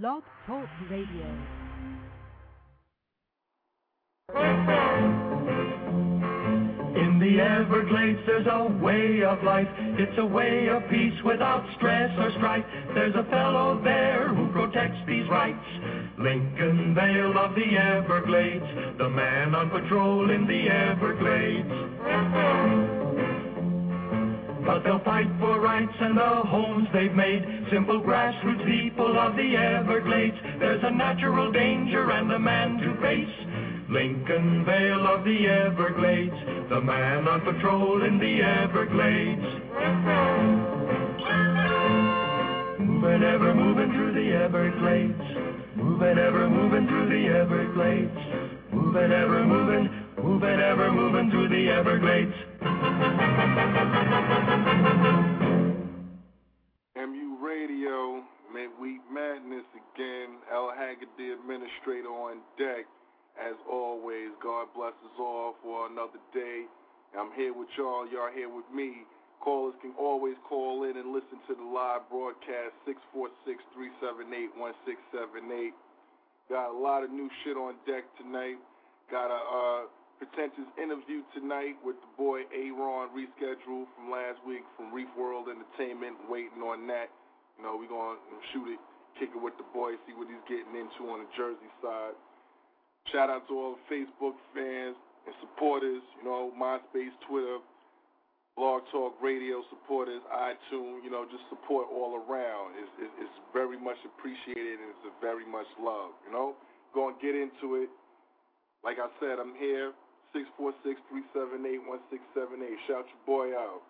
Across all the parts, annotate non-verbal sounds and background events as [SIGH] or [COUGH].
Blog Talk Radio. In the Everglades, there's a way of life. It's a way of peace without stress or strife. There's a fellow there who protects these rights. Lincoln Vail of the Everglades, the man on patrol in the Everglades. But they'll fight for rights and the homes they've made. Simple grassroots people of the Everglades. There's a natural danger and a man to face. Lincoln Vail of the Everglades, the man on patrol in the Everglades. Moving ever moving through the Everglades. Moving ever moving through the Everglades. Moving ever moving, moving ever moving through the Everglades. MU Radio, Midweek Madness again. El Haggerty, administrator on deck. As always, God bless us all for another day. I'm here with y'all. Y'all here with me. Callers can always call in and listen to the live broadcast 646-378-1678. Got a lot of new shit on deck tonight. Got a uh, pretentious interview tonight with the boy A-Ron rescheduled from last week from Reef World Entertainment. Waiting on that. You know, we're going to shoot it, kick it with the boy, see what he's getting into on the Jersey side. Shout out to all the Facebook fans and supporters, you know, MySpace, Twitter, Blog Talk Radio supporters, iTunes, you know, just support all around. It's, it's, very much appreciated and it's very much love, you know. Going to get into it. Like I said, I'm here, 646-378-1678. Shout your boy out.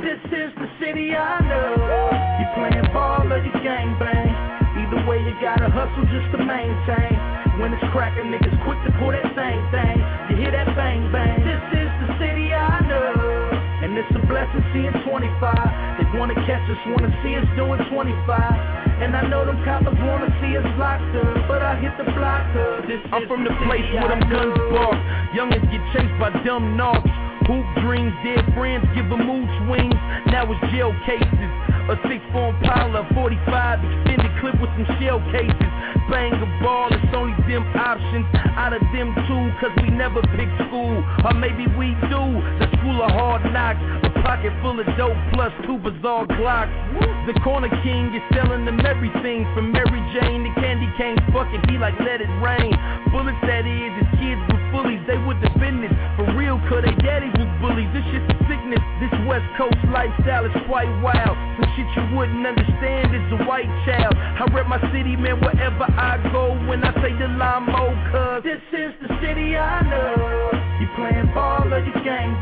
This is the city I know. You playing ball or you gang bang. Either way, you gotta hustle just to maintain. When it's cracking, niggas quick to pull that same thing. You hear that bang bang? This is the city I know. And it's a blessing seeing 25. They wanna catch us, wanna see us doing 25. And I know them coppers wanna see us locked up, but I hit the block up. This I'm from the place where them guns bark. Youngins get chased by dumb knocks. Hoop dreams, dead friends give them mood swings. Now it's jail cases. A six form Impala, 45 extended clip with some shell cases. Bang a ball, it's only them options. Out of them two, cause we never pick school. Or maybe we do. The school of hard knocks. Pocket full of dope plus two bizarre glocks. The corner king is selling them everything from Mary Jane to candy canes. Fuck it, he like let it rain. Bullets that is, his kids were bullies. They would defend this. For real, cause they daddies was bullies. This shit's a sickness. This West Coast lifestyle is quite wild. Some shit you wouldn't understand is a white child. I rep my city, man, wherever I go. When I say the Lamo, cuz This is the city I know. You playing ball or you gang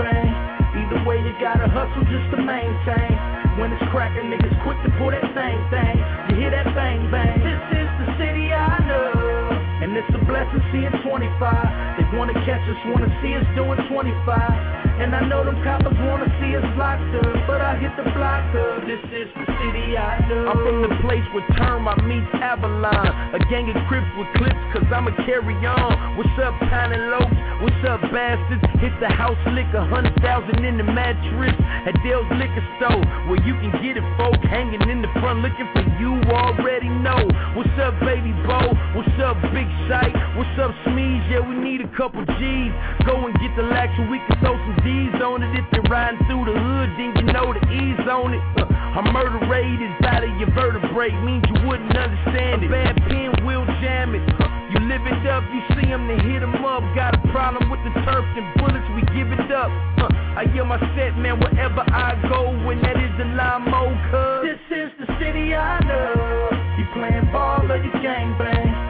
Either way, you gotta hustle just to maintain. When it's cracking, niggas quick to pull that same thing. You hear that bang bang? This is the city I know. And it's a blessing seeing 25. They wanna catch us, wanna see us doing 25. And I know them coppers wanna see us locked up, but I hit the block up. This is the city I know. I'm from the place where Termite meets Avalon. A gang of crips with clips, cause I'ma carry on. What's up, Pine and Loach? What's up, bastards? Hit the house lick, a hundred thousand in the mattress. At Dale's Liquor Store, where you can get it, folk. Hanging in the front looking for you already know. What's up, baby Bo? What's up, Big Sight? What's up, Smeeze? Yeah, we need a couple G's. Go and get the lax so we can throw some D's on it. If you're riding through the hood, then you know the E's on it. Uh, a murder rate is out of your vertebrae, means you wouldn't understand it. Bad pen will jam it. You live it up, you see them, then hit them up. Got a problem with the turf and bullets, we give it up. Uh, I hear my set, man, wherever I go, when that is the Limo, cuz. This is the city I know. You playing ball or you gang bang. Either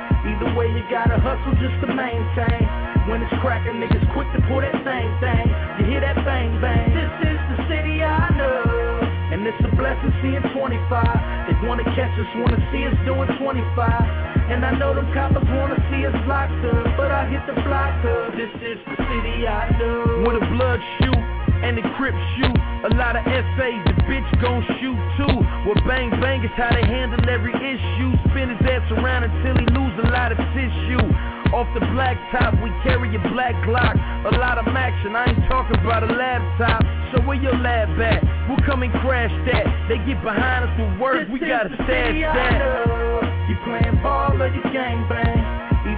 way, you gotta hustle just to maintain. When it's cracking, niggas quick to pull that same thing. You hear that bang bang? This is the city I know. And it's a blessing seeing 25. They wanna catch us, wanna see us doing 25. And I know them coppers wanna see us locked up, but I hit the block up. This is the city I know. With a blood shoot, and the crip shoot. A lot of essays, the bitch gon' shoot too. Well, bang bang is how they handle every issue. Spin his ass around until he lose a lot of tissue. Off the black top, we carry a black Glock. A lot of action, I ain't talking about a laptop. So where your lab at? We'll come and crash that. They get behind us with words, we gotta stash that. You playing ball or you gang bang?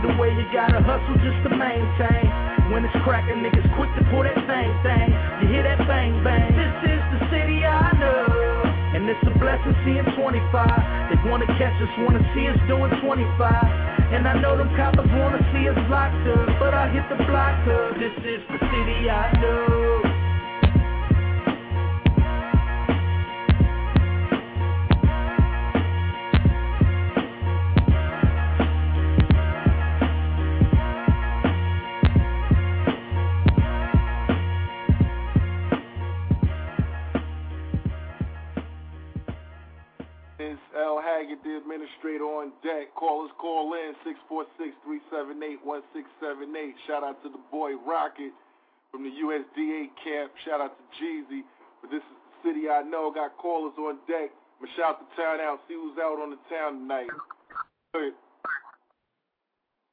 Either way, you gotta hustle just to maintain. When it's cracking, niggas quick to pull that thing thing. You hear that bang bang? This is the city I know. And it's a blessing seeing 25. They wanna catch us, wanna see us doing 25. And I know them coppers wanna see us locked up, but I hit the block up. This is the city I know. The administrator on deck. Callers call in 646-378-1678. Shout out to the boy Rocket from the USDA camp. Shout out to Jeezy. But this is the city I know. Got callers on deck. I'm going to shout the town out, see who's out on the town tonight. Good.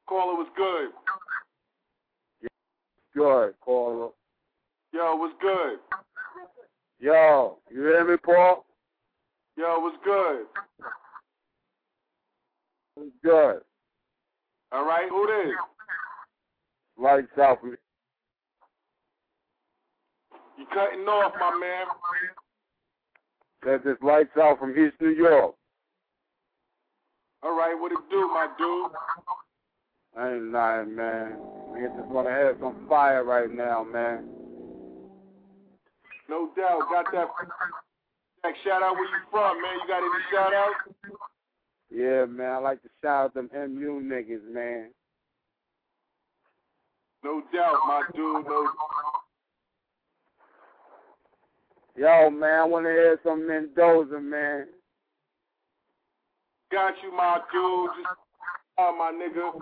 Caller was good. Good, caller. Yo, what's good? Yo, you hear me, Paul? Yo, what's good? Was good. All right, who this? Lights out from You cutting off, my man. Says it's lights out from East New York. All right, what it do, my dude? Ain't nothing, man. We just want to have some fire right now, man. No doubt. Got that. Shout out where you from, man. You got any shout outs? Yeah, man, I like to shout out them MU niggas, man. No doubt, my dude. No. Yo, man, I want to hear some Mendoza, man. Got you, my dude. Just uh, my nigga.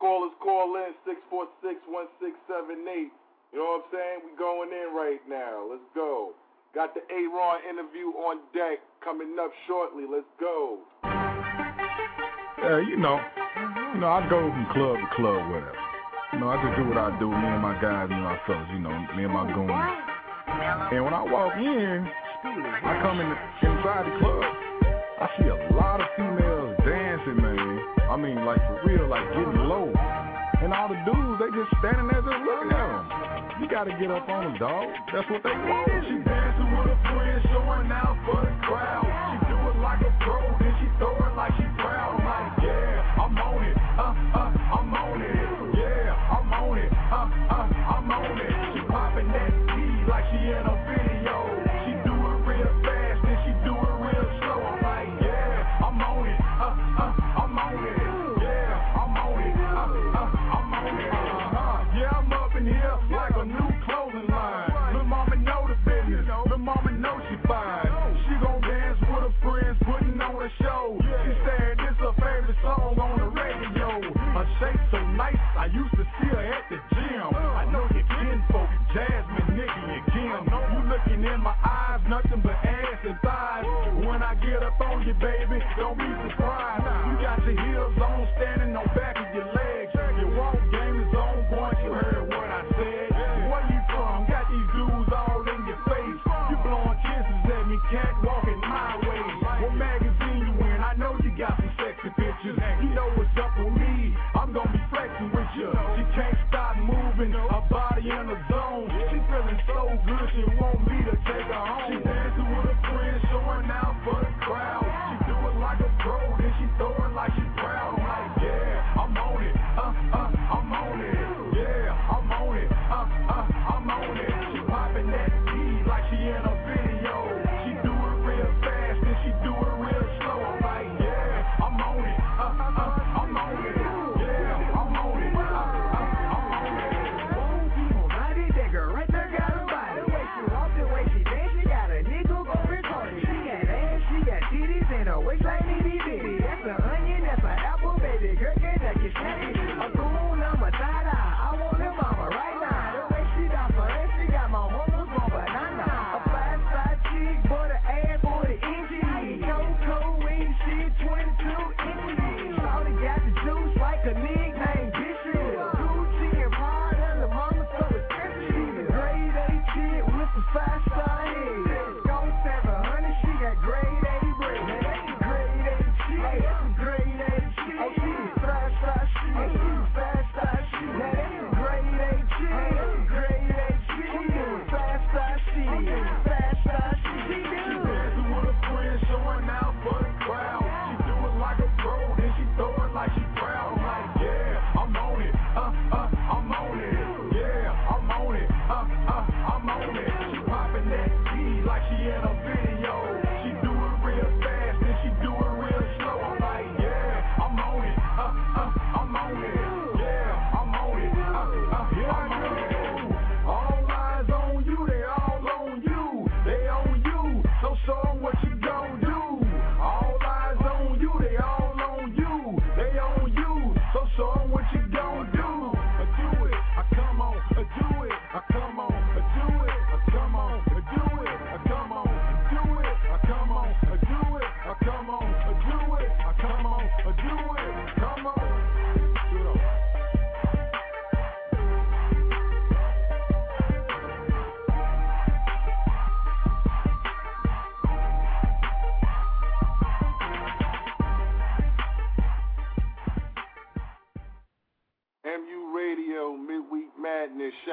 Call us, call in six four six one six seven eight. You know what I'm saying? We going in right now. Let's go. Got the A-Ron interview on deck coming up shortly. Let's go. You know, you know, I go from club to club, whatever. You know, I just do what I do. Me and my guys and my you know, me and my goons. And when I walk in, I come in the, inside the club. I see a lot of females dancing, man. I mean, like for real, like getting low. And all the dudes, they just standing there just looking at them. You gotta get up on them, dog. That's what they want. She dancing with a friend, showing out for the crowd. She do it like a pro, then she throw it like she proud. Uh, uh, I used to see her at the gym. I know your kinfolk, Jasmine, Nikki, and Kim. You looking in my eyes, nothing but ass and thighs. When I get up on you, baby, don't be surprised. You got your heels on, standing want me to take her home. She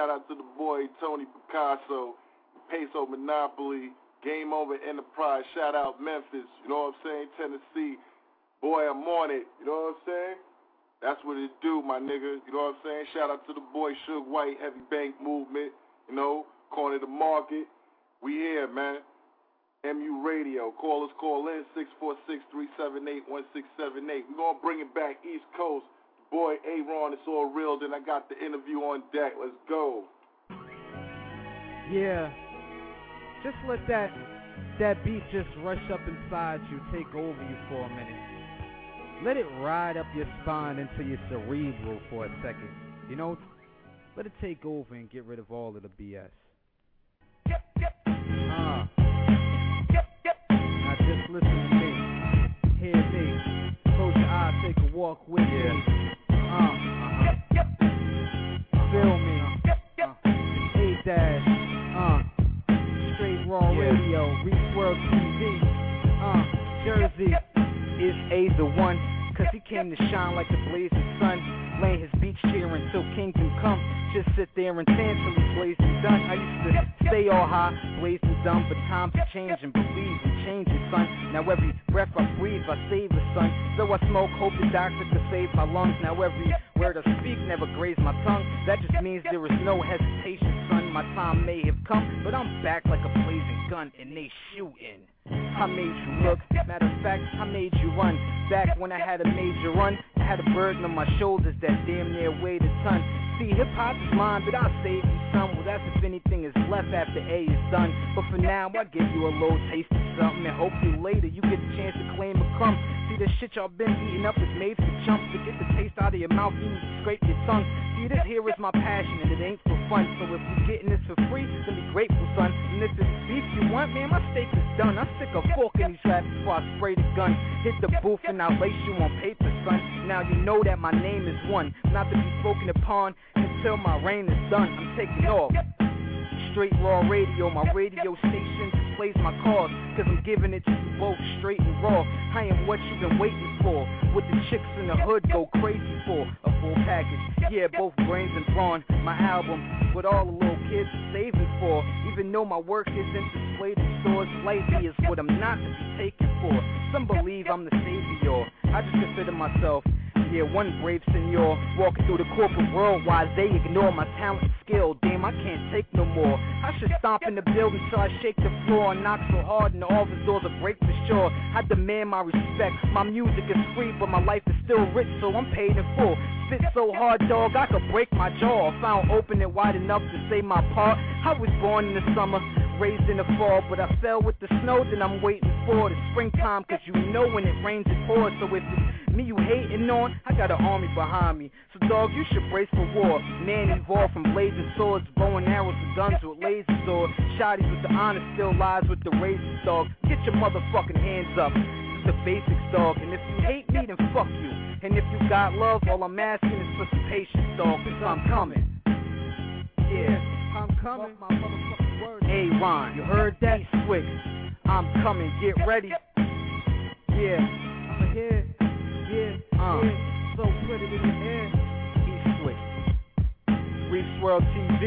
Shout out to the boy Tony Picasso, Peso Monopoly, Game Over Enterprise. Shout out Memphis. You know what I'm saying? Tennessee. Boy, I'm on it. You know what I'm saying? That's what it do, my nigga. You know what I'm saying? Shout out to the boy Suge White, Heavy Bank Movement. You know, corner the market. We here, man. MU Radio. Call us, call in, 646-378-1678. We're going to bring it back East Coast. Boy, A-Ron, it's all real. Then I got the interview on deck. Let's go. Yeah. Just let that that beat just rush up inside you, take over you for a minute. Let it ride up your spine into your cerebral for a second. You know, let it take over and get rid of all of the BS. Uh. Now just listen to me. Hear me. Close your eyes, take a walk with me. Uh. Feel me. Uh. A-Dash. Uh. Straight Raw Radio. Reach World TV. Uh. Jersey. Is A the one? Came to shine like the blazing sun. Laying his beach chair until kingdom come. Just sit there and he's blazing done. I used to stay all high, blazing dumb, but times are changing. Believe in changing, son. Now every breath I breathe, I save the sun. So I smoke, hope the doctor could save my lungs. Now every word I speak never graze my tongue. That just means there is no hesitation, son. My time may have come, but I'm back like a blazing gun, and they shooting. I made you look, matter of fact, I made you run. Back when I had a major run, I had a burden on my shoulders that damn near weighed a ton. See, hip hop is mine, but I'll save you some. Well, that's if anything is left after A is done. But for now, I give you a little taste of something, and hopefully later you get a chance to claim a crumb. See, the shit y'all been eating up is made for chumps. To get the taste out of your mouth, you need to scrape your tongue. See, this here is my passion, and it ain't for fun. So if you're getting this for free, then be grateful, son. And if it's beef you want, man, my steak is done. I stick a fork in these raps before I spray the gun. Hit the booth and I'll lace you on paper, son. Now you know that my name is one, not to be spoken upon until my reign is done. I'm taking off. Straight raw radio, my radio station displays my cause, cause I'm giving it to you both straight and raw. I am what you've been waiting for. What the chicks in the hood go crazy for. A full package, yeah, both brains and brawn. My album, what all the little kids are saving for. Even though my work isn't displayed in stores, lightly is what I'm not to be taken for. Some believe I'm the savior. I just consider myself yeah, one brave senor walking through the corporate world while they ignore my talent and skill. Damn, I can't take no more. I should stomp in the building till I shake the floor and knock so hard and the office doors will break for sure. I demand my respect. My music is free, but my life is still rich, so I'm paid in full. Spit so hard, dog, I could break my jaw. If I don't open it wide enough to say my part, I was born in the summer raised in the fall, but I fell with the snow, then I'm waiting for the springtime, cause you know when it rains it pours, so if it's me you hating on, I got an army behind me, so dog, you should brace for war, man evolved from blazing swords, bow and arrows to guns with laser swords, shotties with the honor still lies with the razors, dog, get your motherfucking hands up, it's the basics, dog, and if you hate me, then fuck you, and if you got love, all I'm asking is for some patience, dog, cause I'm coming, yeah, I'm coming, a-Ron, you heard that? Swick, I'm coming, get ready. Yeah, I'm here, yeah, uh. yeah, so put it in the air. He's Swick. ReefZworld TV.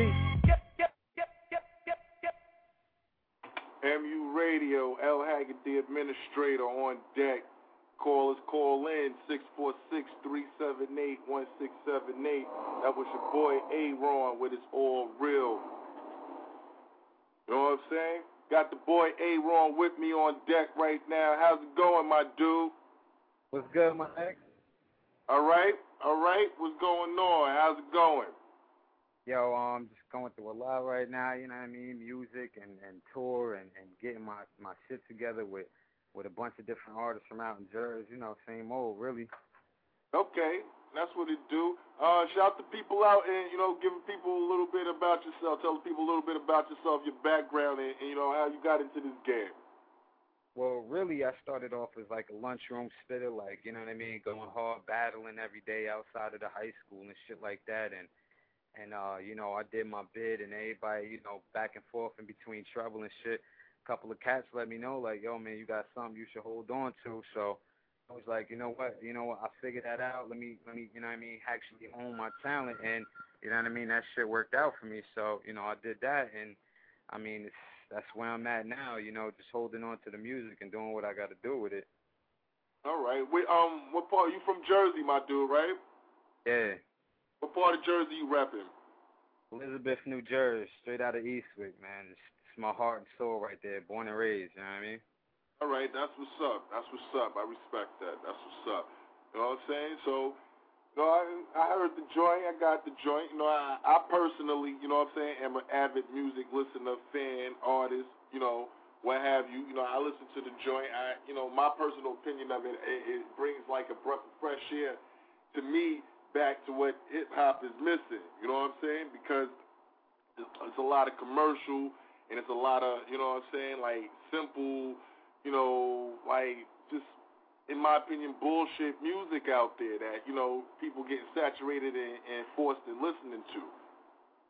MU Radio, L. Haggard, the administrator, on deck. Call us, call in, 646-378-1678. That was your boy A-Ron with his All Real. You know what I'm saying? Got the boy A-Ron with me on deck right now. How's it going, my dude? What's good, my ex? All right, all right. What's going on? How's it going? Yo, I'm um, just going through a lot right now. You know what I mean? Music and and tour and and getting my my shit together with with a bunch of different artists from out in Jersey. You know, same old, really. Okay, that's what it do. Uh, shout the people out and you know, giving people a little bit about yourself. Tell people a little bit about yourself, your background, and, and you know how you got into this game. Well, really, I started off as like a lunchroom spitter, like you know what I mean, going hard, battling every day outside of the high school and shit like that, and and uh, you know, I did my bid, and everybody, you know, back and forth in between trouble and shit. A couple of cats let me know, like, yo, man, you got something you should hold on to. So I was like, you know what, you know what, I figured that out. Let me, let me, you know what I mean, actually hone my talent, and you know what I mean. That shit worked out for me. So you know, I did that, and I mean, it's, that's where I'm at now. You know, just holding on to the music and doing what I got to do with it. All right. Wait, um, what part? You from Jersey, my dude, right? Yeah. What part of Jersey you repping? Elizabeth, New Jersey, straight out of Eastwick, man. It's, it's my heart and soul right there. Born and raised. You know what I mean? All right, that's what's up. That's what's up. I respect that. That's what's up. You know what I'm saying? So, you know, I, I heard the joint. I got the joint. You know, I, I personally, you know what I'm saying, am an avid music listener, fan, artist, you know, what have you. You know, I listen to the joint. I, you know, my personal opinion of it, it, it brings like a breath of fresh air to me back to what hip hop is missing. You know what I'm saying? Because it's, it's a lot of commercial and it's a lot of, you know what I'm saying, like simple you know, like just in my opinion, bullshit music out there that you know people get saturated and, and forced in listening to.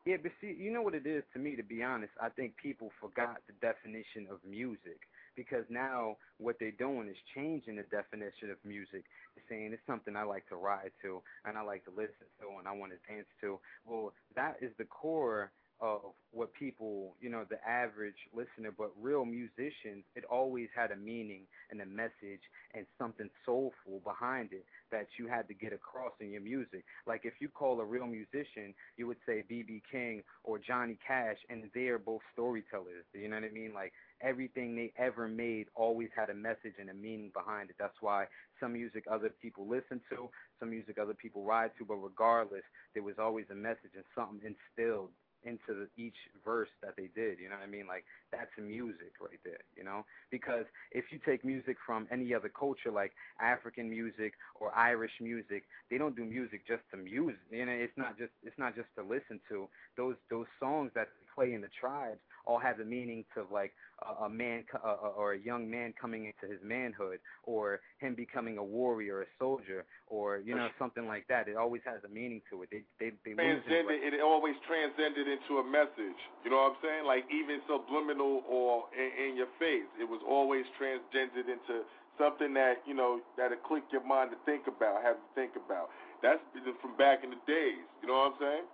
Yeah, but see, you know what it is to me. To be honest, I think people forgot the definition of music because now what they're doing is changing the definition of music. Saying it's something I like to ride to and I like to listen to and I want to dance to. Well, that is the core of what people, you know, the average listener, but real musicians, it always had a meaning and a message and something soulful behind it that you had to get across in your music. Like if you call a real musician, you would say BB King or Johnny Cash, and they are both storytellers. You know what I mean? Like everything they ever made always had a message and a meaning behind it. That's why some music other people listen to, some music other people ride to, but regardless, there was always a message and something instilled into the, each verse that they did. You know what I mean? Like that's music right there. You know, because if you take music from any other culture, like African music or Irish music, they don't do music just to music. You know, it's not just it's not just to listen to. Those those songs that play in the tribes all have the meaning to like a, a man uh, or a young man coming into his manhood, or him becoming a warrior, a soldier, or you know something like that. It always has a meaning to it. They they they transcended. It, it always transcended into a message. You know what I'm saying? Like even subliminal or in, in your face, it was always transcended into something that you know that'll click your mind to think about, have to think about. That's from back in the days. You know what I'm saying?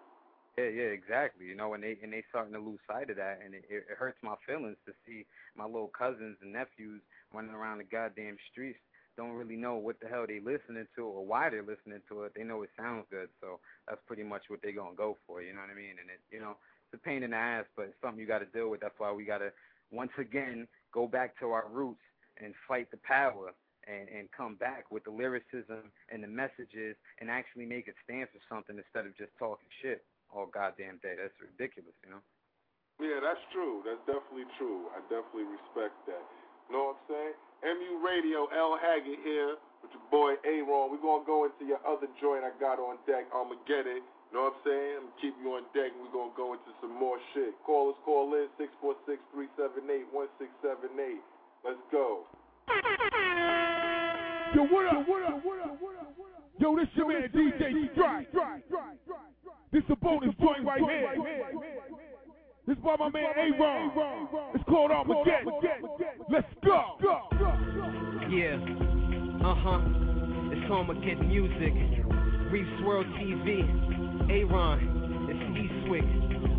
Yeah, yeah, exactly. You know, and they and they starting to lose sight of that, and it, it hurts my feelings to see my little cousins and nephews running around the goddamn streets don't really know what the hell they listening to or why they're listening to it. They know it sounds good, so that's pretty much what they're gonna go for. You know what I mean? And it, you know, it's a pain in the ass, but it's something you got to deal with. That's why we got to once again go back to our roots and fight the power and and come back with the lyricism and the messages and actually make it stand for something instead of just talking shit all goddamn day. That's ridiculous, you know. Yeah, that's true. That's definitely true. I definitely respect that. You know what I'm saying? MU Radio, L Haggard here with your boy A-Ron. We're gonna go into your other joint I got on deck, I'ma Armageddon. You know what I'm saying? I'm gonna keep you on deck and we're gonna go into some more shit. Call us, call in, 646-378-1678. Let's go. Yo, what up? Yo, what up? What up? What up? Yo, this your man DJ Strike. This a bonus joint right here. This by my man A-Ron. It's called Armageddon. Let's go. Yeah. Uh-huh. It's Armageddon music. ReefZworld TV. A-Ron. It's Eastwick.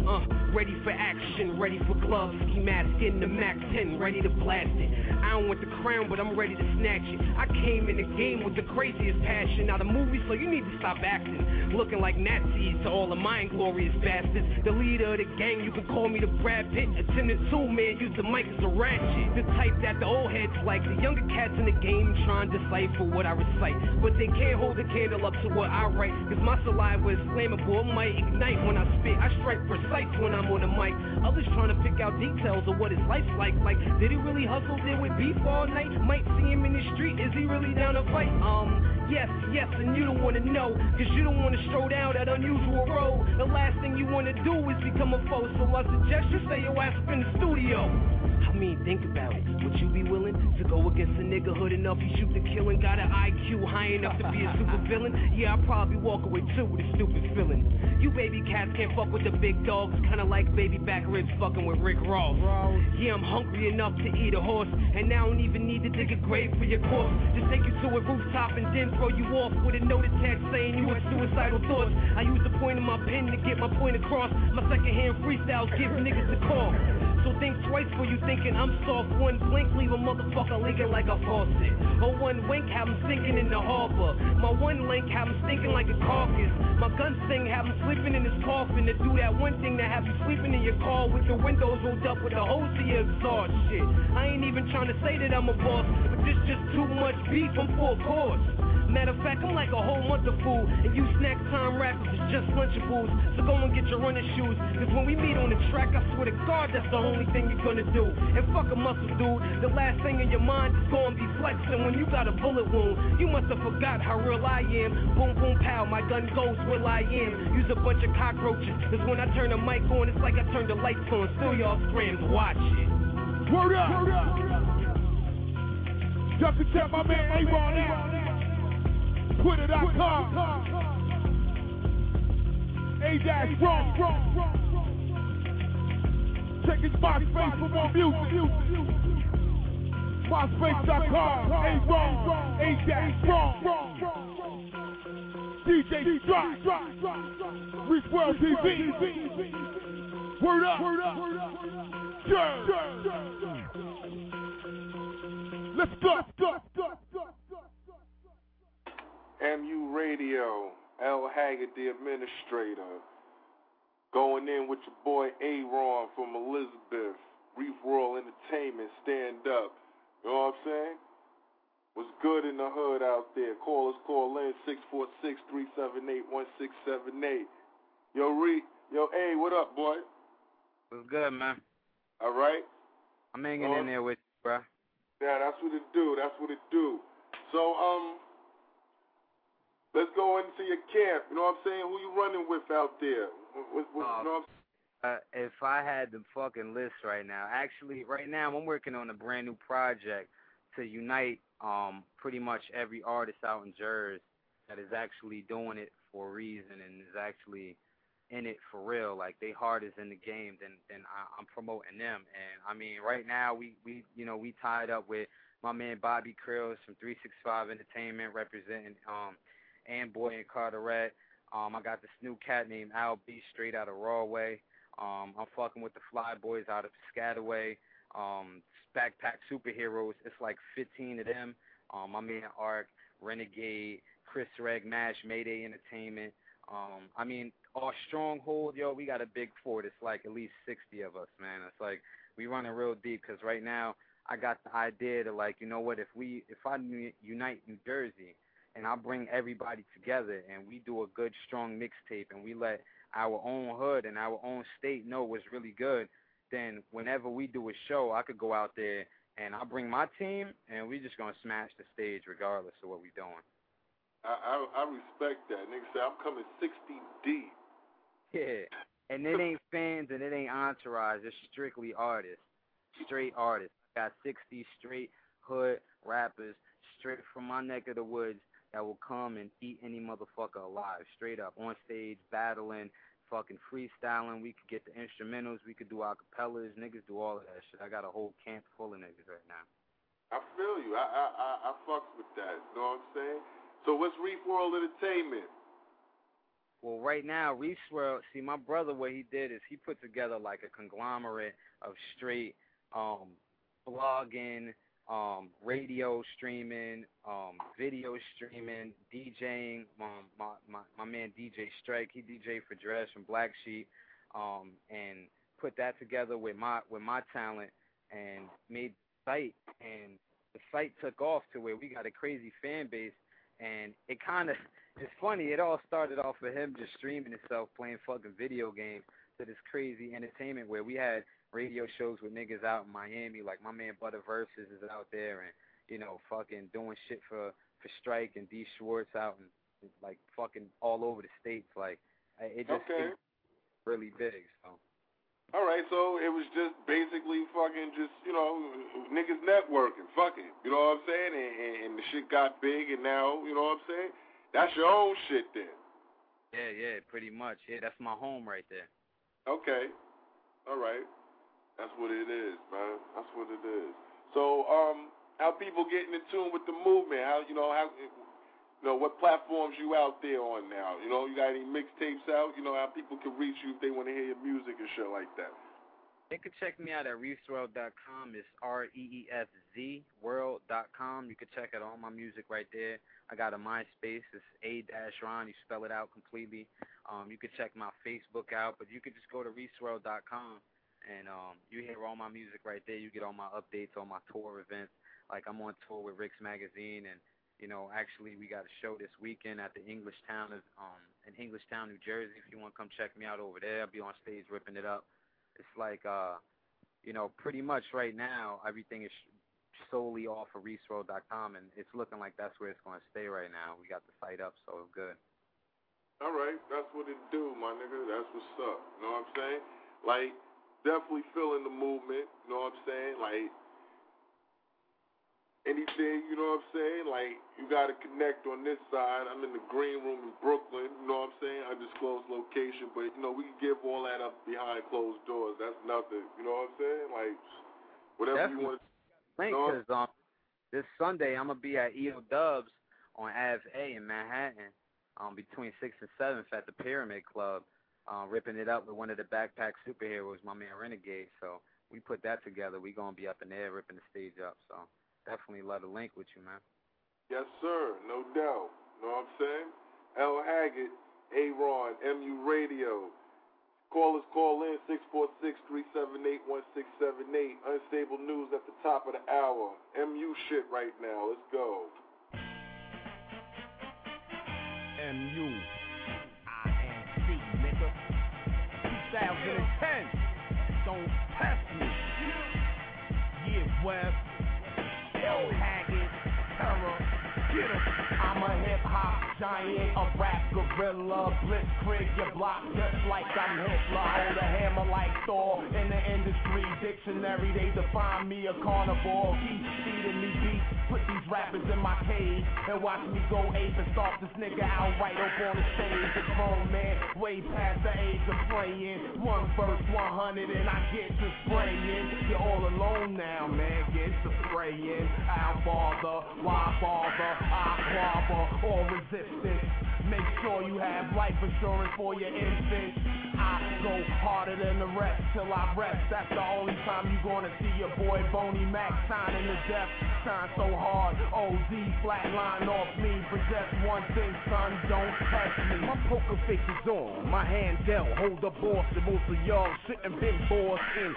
Uh, ready for action, ready for gloves, schematic in the Mac 10, ready to blast it. I don't want the crown, but I'm ready to snatch it. I came in the game with the craziest passion. Now the movie, so you need to stop acting. Looking like Nazis to all of my inglorious bastards. The leader of the gang, you can call me the Brad Pitt. Attendant two, man, use the mic as a ratchet. The type that the old heads like. The younger cats in the game trying to decipher what I recite. But they can't hold a candle up to what I write. Cause my saliva is flammable, it might ignite when I spit. I strike precise when I'm on the mic. Others trying to pick out details of what his life's like. Like, did he really hustle there with beef all night? Might see him in the street. Is he really down to fight? Um, Yes, yes, and you don't wanna know, cause you don't wanna stroll down that unusual road. The last thing you wanna do is become a foe, so I suggest you stay your ass up in the studio. I mean, think about it. Would you be willing to go against a nigga hood enough you shoot the killing? Got an IQ high enough to be a super villain? Yeah, I'll probably walk away too with a stupid feeling. You baby cats can't fuck with the big dogs, kinda like baby back ribs fucking with Rick Ross. Yeah, I'm hungry enough to eat a horse, and I don't even need to dig a grave for your corpse. Just take you to a rooftop and then throw you off with a noted text saying you had suicidal thoughts. I use the point of my pen to get my point across. My secondhand freestyles give niggas a call. So think twice before you thinking I'm soft. One blink, leave a motherfucker leaking like a faucet. Or one wink, have him sinking in the harbor. My one link, have him stinking like a carcass. My gun sting, have him sleeping in his coffin. To do that one thing that have you sleeping in your car with the windows rolled up with the hose to your exhaust shit. I ain't even trying to say that I'm a boss, but this just too much beef, I'm full course. Matter of fact, I'm like a whole month of food, and you snack time rappers is just lunchables. So go and get your running shoes, cause when we meet on the track, I swear to God, that's the only thing you're gonna do. And fuck a muscle, dude. The last thing in your mind is gonna be flexing when you got a bullet wound. You must have forgot how real I am. Boom, boom, pow, my gun goes where I am. Use a bunch of cockroaches, cause when I turn the mic on, it's like I turned the lights on. Still y'all screams, watch it. Word up! Just to check my man A-Ron out. Twitter.com. A-Dash Ron. Check his MySpace for more music. MySpace.com. A-Ron. A-Dash Ron. DJ Strike. Reach World TV. Word up. Yeah. Let's go. MU Radio, L. Haggard, the administrator. Going in with your boy A-Ron from Elizabeth, Reef World Entertainment, stand up. You know what I'm saying? What's good in the hood out there? Call us, call in 646-378-1678. Yo, Reef, yo, A, what up, boy? What's good, man? All right? I'm hanging in there with you, bro. Yeah, that's what it do. That's what it do. So, um, let's go into your camp. You know what I'm saying? Who you running with out there? What, what, Uh, you know what I'm Uh, if I had the fucking list right now, actually, right now I'm working on a brand new project to unite um pretty much every artist out in Jersey that is actually doing it for a reason and is actually in it for real. Like they hard is in the game, then then I, I'm promoting them. And I mean, right now we we you know we tied up with my man Bobby Krills from 365 Entertainment representing um and Boy and Carteret. Um, I got this new cat named Al B straight out of Rahway. Um, I'm fucking with the Fly Boys out of Piscataway. Um, Backpack Superheroes. It's like 15 of them. Um, my man Ark, Renegade, Chris Reg, Mash, Mayday Entertainment. Um, I mean, our stronghold, yo, we got a big fort. It's like at least 60 of us, man. It's like we running real deep because right now I got the idea to like, you know what? If we, if I unite New Jersey and I bring everybody together and we do a good, strong mixtape and we let our own hood and our own state know what's really good, then whenever we do a show, I could go out there and I bring my team and we just gonna smash the stage regardless of what we're doing. I, I I respect that. Nigga say I'm coming 60 deep. Yeah. And it ain't fans and it ain't entourage. It's strictly artists, straight artists. I got 60 straight hood rappers straight from my neck of the woods that will come and eat any motherfucker alive, straight up on stage, battling, fucking freestyling. We could get the instrumentals. We could do acapellas. Niggas do all of that shit. I got a whole camp full of niggas right now. I feel you. I I I, I fucks with that. You know what I'm saying? So what's Reef World Entertainment? Well, right now, Reef's World, see, my brother, what he did is he put together like a conglomerate of straight um, blogging, um, radio streaming, um, video streaming, DJing. Um, my, my, my man DJ Strike, he DJ for Dres and Black Sheep, um, and put that together with my with my talent and made site. And the site took off to where we got a crazy fan base and it kind of [LAUGHS] it's funny. It all started off with him just streaming himself playing fucking video games to this crazy entertainment where we had radio shows with niggas out in Miami, like my man Butter Versus is out there, and you know fucking doing shit for for Strike and D Schwartz out and like fucking all over the states. Like it just Okay. it's really big. So All right, so it was just basically fucking just you know niggas networking, fucking. You know what I'm saying? And, and, and the shit got big, and now you know what I'm saying. That's your own shit then. yeah, yeah, pretty much. Yeah, that's my home right there. Okay. All right. That's what it is, man. That's what it is. So, um, how people getting in tune with the movement? How you know how you know what platforms you out there on now? You know, you got any mixtapes out? You know how people can reach you if they want to hear your music and shit like that. They can check me out at reefzworld.com. It's R E E F Z world.com. You can check out all my music right there. I got a MySpace. It's A dash Ron. You spell it out completely. Um, you can check my Facebook out, but you can just go to reefzworld.com and um, you hear all my music right there. You get all my updates, all my tour events. Like I'm on tour with Rick's Magazine, and you know, actually we got a show this weekend at the English Town of um in Englishtown, New Jersey. If you want to come check me out over there, I'll be on stage ripping it up. It's like uh, you know, pretty much right now everything is solely off of reefzworld.com, and it's looking like that's where it's going to stay right now. We got the site up, so good. All right, that's what it do, my nigga. That's what's up. You know what I'm saying? Like, definitely feeling the movement. You know what I'm saying? Like, anything, you know what I'm saying? Like, you got to connect on this side. I'm in the green room in Brooklyn. You know what I'm saying? Undisclosed location, but you know we can give all that up behind closed doors. That's nothing. You know what I'm saying? Like, whatever Definitely. you want. Think because um, this Sunday I'm gonna be at EO Dubs on Ave A in Manhattan, um, between sixth and seventh at the Pyramid Club, uh, ripping it up with one of the backpack superheroes, my man Renegade. So we put that together. We gonna be up in there ripping the stage up. So definitely love to link with you, man. Yes, sir. No doubt. Know what I'm saying? L. Haggett, A-Ron, MU Radio. Callers call in 646-378-1678. Unstable news at the top of the hour. MU shit right now. Let's go. MU. 2010. Don't test me. Yeah, West. L. Haggett. Terror. Get 'em. Giant, a rap gorilla. Blitzkrieg your block just like I'm Hitler. Hold a hammer like Thor. In the industry dictionary, they define me a carnivore. Keep feeding me beats. Put these rappers in my cage and watch me go ape and stomp this nigga out right up on the stage. A grown man, way past the age of playing. One verse, 100, and I get to spraying. You're all alone now, man. Get to spraying. I'll bother, why bother? I quabble, all Make sure you have life insurance for your infant. I go harder than the rest till I rest. That's the only time you gonna see your boy Boney Mac signing the death. Sign so hard, OD flatline off me. But just one thing, son, don't test me. My poker face is on, my hand dealt. Hold the boss, and most of y'all sitting big boss in.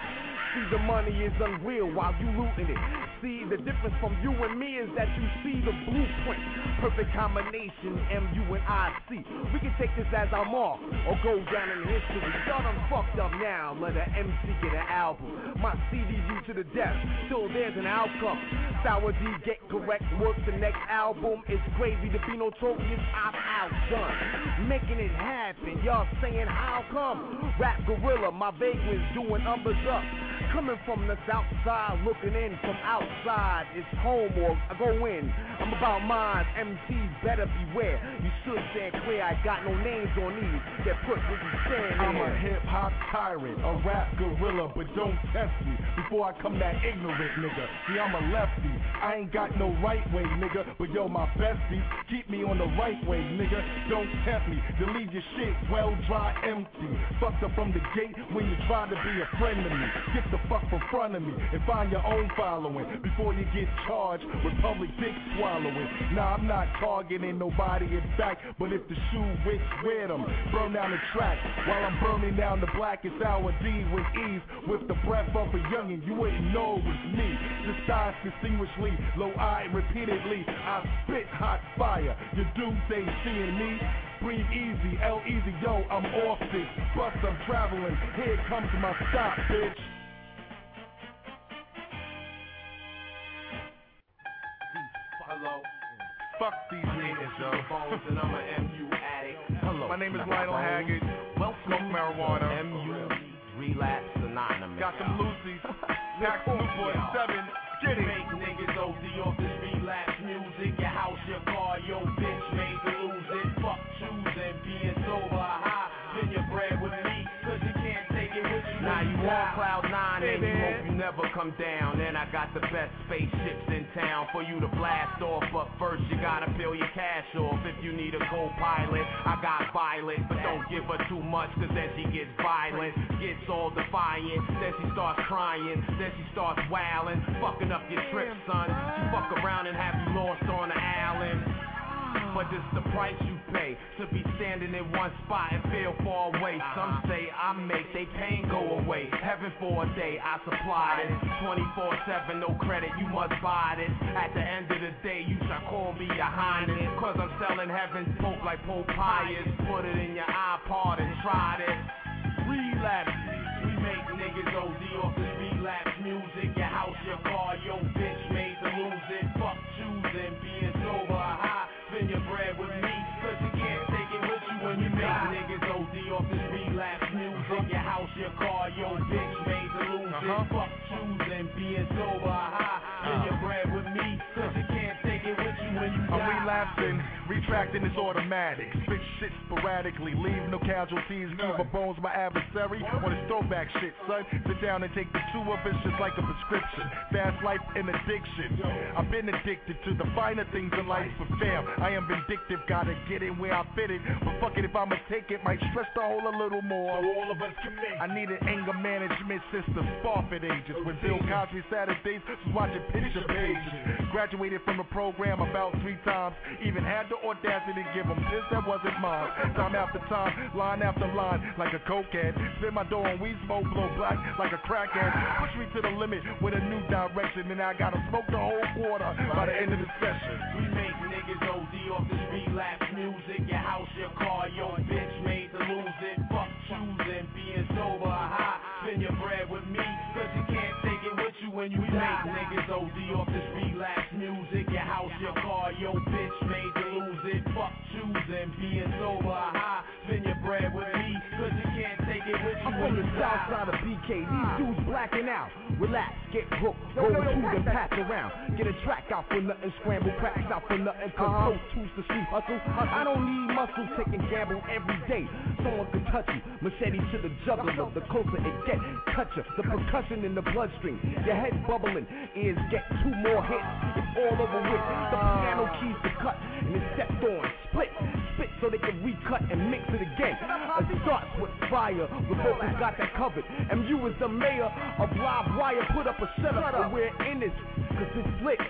See the money is unreal while you looting it. See the difference from you and me is that you see the blueprint. Perfect combination, MU and IC. We can take this as our mark or go down in history. Y'all done fucked up now. Let an MC get an album. My CD you to the death. Till there's an outcome. Sour D get correct. Work the next album. It's crazy to be notorious. I'm outdone. Making it happen. Y'all saying how come? Rap gorilla, my vagrants doing numbers up. Coming from the south side, looking in from outside. It's home or I go in. I'm about mine. MCs better beware. You should stand clear. I got no names on these. That put where you stand I'm a hip hop tyrant, a rap gorilla, but don't test me before I come that ignorant nigga. See, I'm a lefty. I ain't got no right way, nigga, but yo, my besties keep me on the right way, nigga. Don't tempt me to leave your shit well dry, empty. Fucked up from the gate when you try to be a friend of me. Get the fuck from front of me and find your own following before you get charged with public dick swallowing. Nah, I'm not targeting nobody in fact, but if the shoe wicks, wear them. Burn down the track while I'm burning down the blackest hour D with ease. With the breath of a youngin', you wouldn't know it was me. Disguised distinguishedly, low-eyed repeatedly. I spit hot fire. Your dudes ain't seeing me. Breathe easy, L easy, yo, I'm off this. Bus, I'm traveling. Here comes my stop, bitch. Hello. fuck these yo. And I'm a MU addict. Hello. My name is Lionel Haggard. Well, smoke marijuana. MU relapse anonymous. Got some Lucy's. [LAUGHS] Pack Newport 7. Get it. Make niggas OD off this relapse music. Your house, your car, your bitch made to lose it. Fuck choosing, being sober, high. Spend your bread with me, cause you can't take it with you. Now you on cloud nine and you come down. And I got the best spaceships in town for you to blast off. But first you gotta fill your cash off. If you need a co-pilot, I got Violet, but don't give her too much, cause then she gets violent, gets all defiant. Then she starts crying, then she starts wailing, fucking up your trip, son. She fuck around and have you lost on the island. But it's the price you pay to be standing in one spot and feel far away. Some uh-huh. say I make they pain go away. Heaven for a day, I supply it. 24-7, no credit, you must buy this. At the end of the day, you shall call me your highness. Cause I'm selling heaven's smoke like Pope Pius. Put it in your iPod and try this. Relapse. We make niggas OD off this relapse music. Your house, your car, your bitch made to lose it. Fuck Your car, your bitch made to lose it. Fuck choosing, being sober, retracting is automatic. Spit shit sporadically, leave no casualties. Give a bones my adversary on his throwback shit, son. Sit down and take the two of us just like a prescription. Fast life and addiction. I've been addicted to the finer things in life, but fam, I am vindictive. Gotta get in where I fit it. But fuck it, if I'ma take it, might stress the hole a little more. all of us can make I need an anger management system, Sparford ages. When Bill Cosby Saturdays was watching picture pages. Graduated from the program about three times. Even had the audacity to give them this that wasn't mine. Time after time, line after line, like a cokehead. Spit my dough and we smoke, blow black like a crackhead. Push me to the limit with a new direction, and I gotta smoke the whole quarter by the end of the session. We make niggas OD off this relapse music. Your house, your car, your bitch made to lose it. Fuck choosing, being sober, or high. Spend your bread with me, cause you can't take it with you when you die. We Make niggas OD off this relapse music. Your house, your car, your bitch it. Fuck choosing, being sober, high. Spend your bread with from the south side of BK. These dudes blacking out. Relax, get hooked, roll two, then pass around. Get a track out for nothing, scramble cracks out for nothing. Cause pro tools the street hustle. I don't need muscle, taking gamble every day. Someone could touch you, machete to the jugular. The closer it get, cut you. The percussion in the bloodstream, your head bubbling, ears get two more hits. It's all over with. The piano keys to cut, and it's stepped on, split, so they can recut and mix it again. It starts with fire, the vocals got that covered. MU is the mayor of Live Wire, put up a setup, and we're in this, cause it's lit.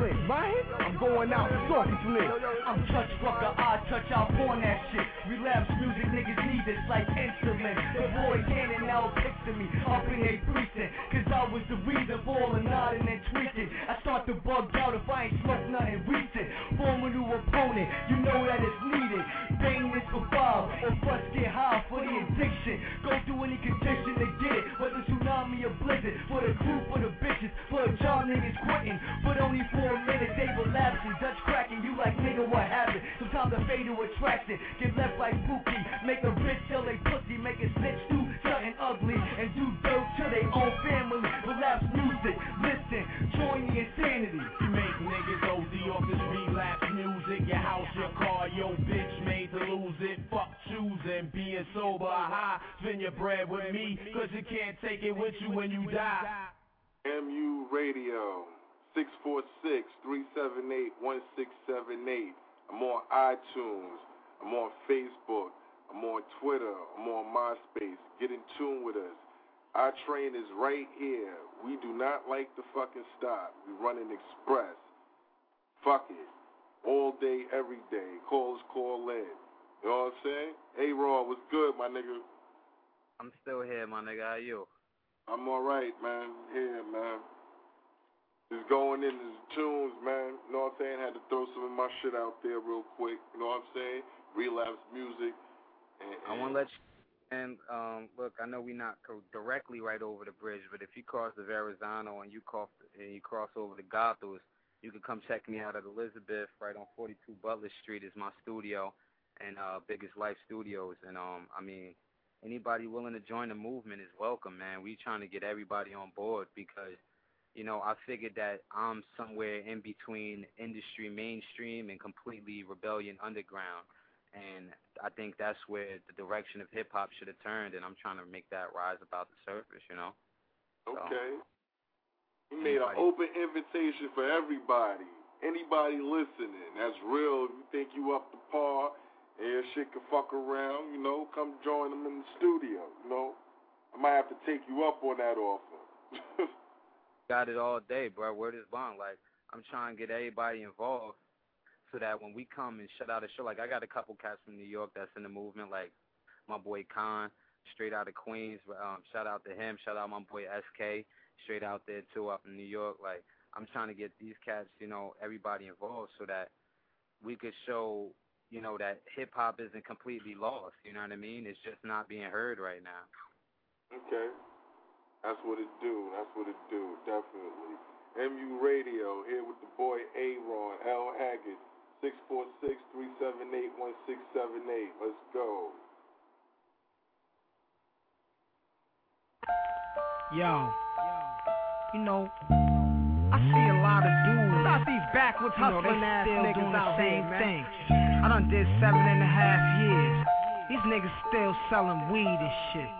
Lit. Right? I'm going out, talking to lit. I'm touch fucker, I touch out on that shit. Relapse music, niggas need this like insulin. The boy Cannon now picture me up in a precinct. Cause I was the reason for all the nodding and tweaking. I start to bug out if I ain't smoked nothing recent. Form a new opponent, you know that it's needed. Bang this for five, or bust get high for the addiction. Go through any condition to get it, whether tsunami or blizzard. For the crew, for the bitches, for the job niggas quitting. But only for a minute, they relapsing. Dutch cracking, you like nigga, what happened? Sometimes the fatal attraction get left like Pookie. Make a bitch tell they pussy, make a snitch do something ugly. And do dirt to their own family. Relapse music, listen, join the insanity. You make niggas OD off this relapse music. Your house, your car, your bitch it. Fuck choosing, being sober, high. Spend your bread with me, cause you can't take it with you when you die. MU Radio, 646-378-1678. I'm on iTunes. I'm on Facebook. I'm on Twitter. I'm on MySpace. Get in tune with us. Our train is right here. We do not like to fucking stop. We run an express. Fuck it. All day, every day. Calls call in. You know what I'm saying? Hey, Raw, what's good, my nigga? I'm still here, my nigga. How you? I'm all right, man. Here, man. Just going in the tunes, man. You know what I'm saying? Had to throw some of my shit out there real quick. You know what I'm saying? Relapse music. And, I want to let you. And um, look, I know we not co- directly right over the bridge, but if you cross the Verrazano and you cross and you cross over the Goethals, you can come check me out at Elizabeth, right on 42 Butler Street is my studio, and uh, Biggest Life Studios. And um, I mean, anybody willing to join the movement is welcome, man. We trying to get everybody on board because, you know, I figured that I'm somewhere in between industry mainstream and completely rebellion underground. And I think that's where the direction of hip hop should have turned, and I'm trying to make that rise about the surface, you know. Okay. He made an open invitation for everybody. Anybody listening that's real, if you think you up to par your shit can fuck around, you know, come join them in the studio, you know. I might have to take you up on that offer. [LAUGHS] Got it all day, bro. Word is bond. Like, I'm trying to get everybody involved so that when we come and shut out a show, like, I got a couple cats from New York that's in the movement, like my boy Khan, straight out of Queens. Um, shout out to him. Shout out my boy SK straight out there too up in New York. Like I'm trying to get these cats, you know, everybody involved so that we could show, you know, that hip hop isn't completely lost. You know what I mean? It's just not being heard right now. Okay. That's what it do. That's what it do. Definitely. MU Radio here with the boy Aaron L Haggard. 646-378-1678. Let's go. Yo you know, backwards hustling ass still niggas doing the same here, thing. I done did seven and a half years. These niggas still selling weed and shit.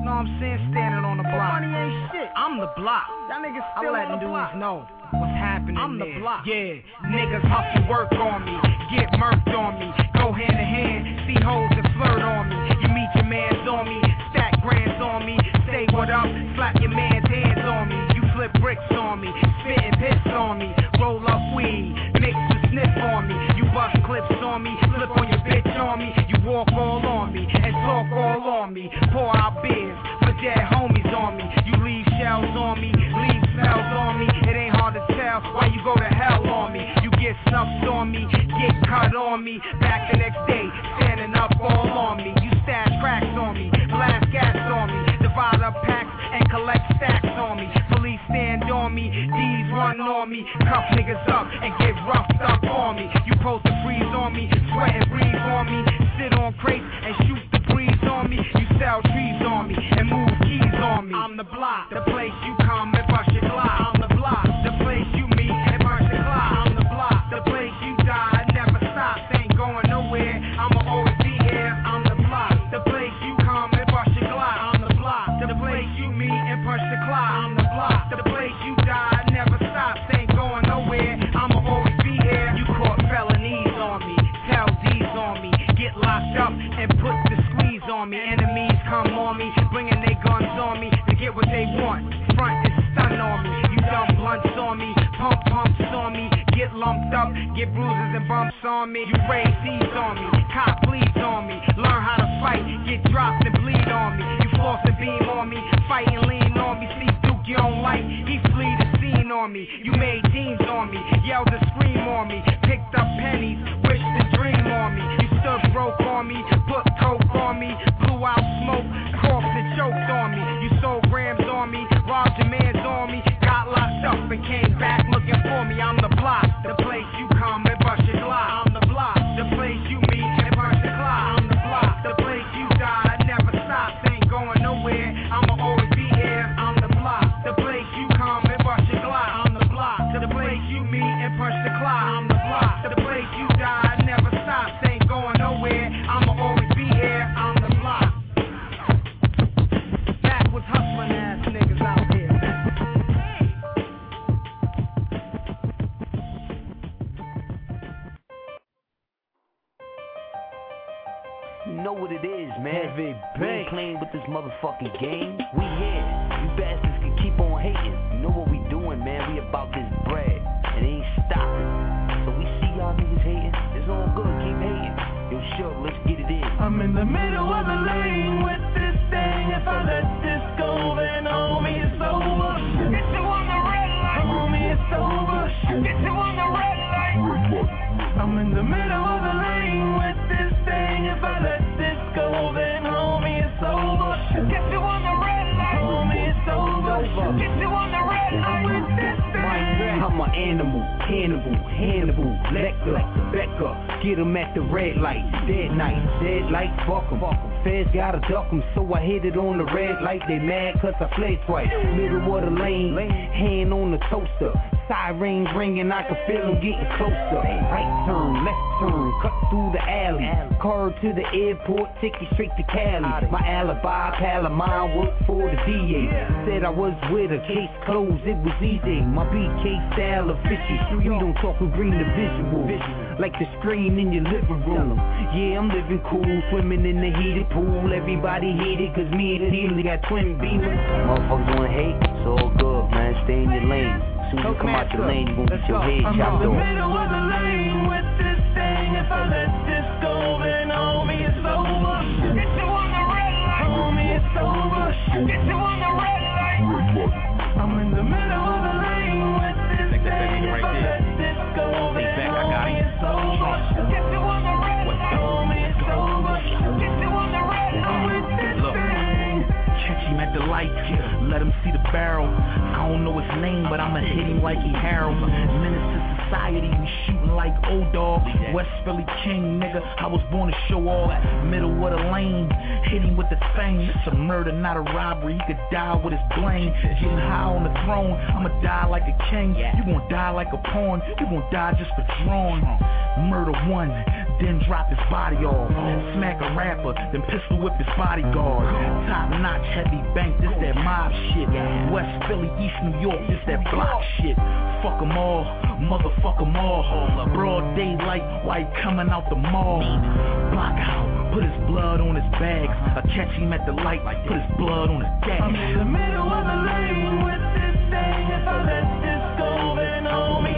Know what I'm saying? Standing on the block. Money ain't shit. I'm the block. Y'all niggas I'm still letting on the dudes know what's happening I'm the there. block. Yeah, niggas hustle work on me, get murked on me, go hand in hand, see hoes that flirt on me. You meet your mans on me, stack grands on me, say what up, slap your man's hands on me. Flip bricks on me, spitting piss on me, roll up weed, mix the sniff on me. You bust clips on me, flip on your bitch on me. You walk all on me and talk all on me. Pour out beers for dead homies on me. You leave shells on me, leave smells on me. It ain't hard to tell why you go to hell on me. You get snuffed on me, get cut on me. Back the next day, standing up all on me. You stash cracks on me, blast gas on me, divide up packs and collect stacks on me. Police stand on me, D's run on me, cuff niggas up and get roughed up on me. You post the freeze on me, sweat and breathe on me, sit on crates and shoot the breeze on me. You sell trees on me and move keys on me. I'm the block, the place you come up, get bruises and bumps on me. You raise D's on me, cop bleeds on me, learn how to fight, get dropped and bleed on me. You floss and beam on me, fight and lean on me. See Duke you don't like, he flee the scene on me. You made jeans on me, yelled and scream on me, picked up pennies, wished to dream on me. You stood broke on me, put coke on me, blew out smoke, coughed and choked on me. You sold grams on me, robbed your mans on me, got locked up and came back looking for me. I'm the block, the place you know what it is, man. Heavy we ain't playing with this motherfucking game. We here. You bastards can keep on hating. You know what we doing, man. We about this bread. And it ain't stopping. So we see y'all niggas hating. It's all good. Keep hating. Yo, sure, let's get it in. I'm in the middle of the lane with this thing. If I let this go, then homie, it's over. Get you on the red light, homie, it's over. Get you on the red light. I'm in the middle of the lane with this thing. If I let animal. Hannibal, Hannibal, Lecter, Becker, get 'em at the red light, dead night, dead light, fuck 'em. Feds gotta duck 'em, so I hit it on the red light. They mad cause I fled twice. Middle of the lane, hand on the toaster. Sirens ringing, I can feel them getting closer. Right turn, left turn, cut through the alley. Car to the airport, ticket straight to Cali. My alibi, pal of mine, worked for the DA. Said I was with her, case closed, it was easy. My BK style of fishy. We don't talk, we bring the visual. Like the screen in your living room. Yeah, I'm living cool, swimming in the heated pool. Everybody hated, cause me and Healy got twin beamers. Motherfuckers wanna hate, it's all good, man. Stay in your lane. Soon as you come out your lane, you gon' get your head I'm chopped in the middle of the lane with this thing. If I let this go, then homie, it's over. Get you on the red light, homie, it's over. Get you on The light, let him see the barrel. I don't know his name, but I'ma hit him like he Harold. Menace to society, we shooting like old dog. West Philly King, nigga. I was born to show off. Middle of the lane, hit him with the thing. It's a murder, not a robbery. He could die with his blame. Getting high on the throne, I'ma die like a king. You gon' die like a pawn. You gon' die just for drawing. Murder one, then drop his body off. Smack a rapper, then pistol whip his bodyguard. Top notch, heavy bank, this that mob shit. West Philly, East New York, this that block shit. Fuck 'em all, motherfuck 'em all. Broad daylight, white coming out the mall. Block out, put his blood on his bags. I catch him at the light, put his blood on his dash. I'm in the middle of the lane with this thing. If I let this go, then homie, it's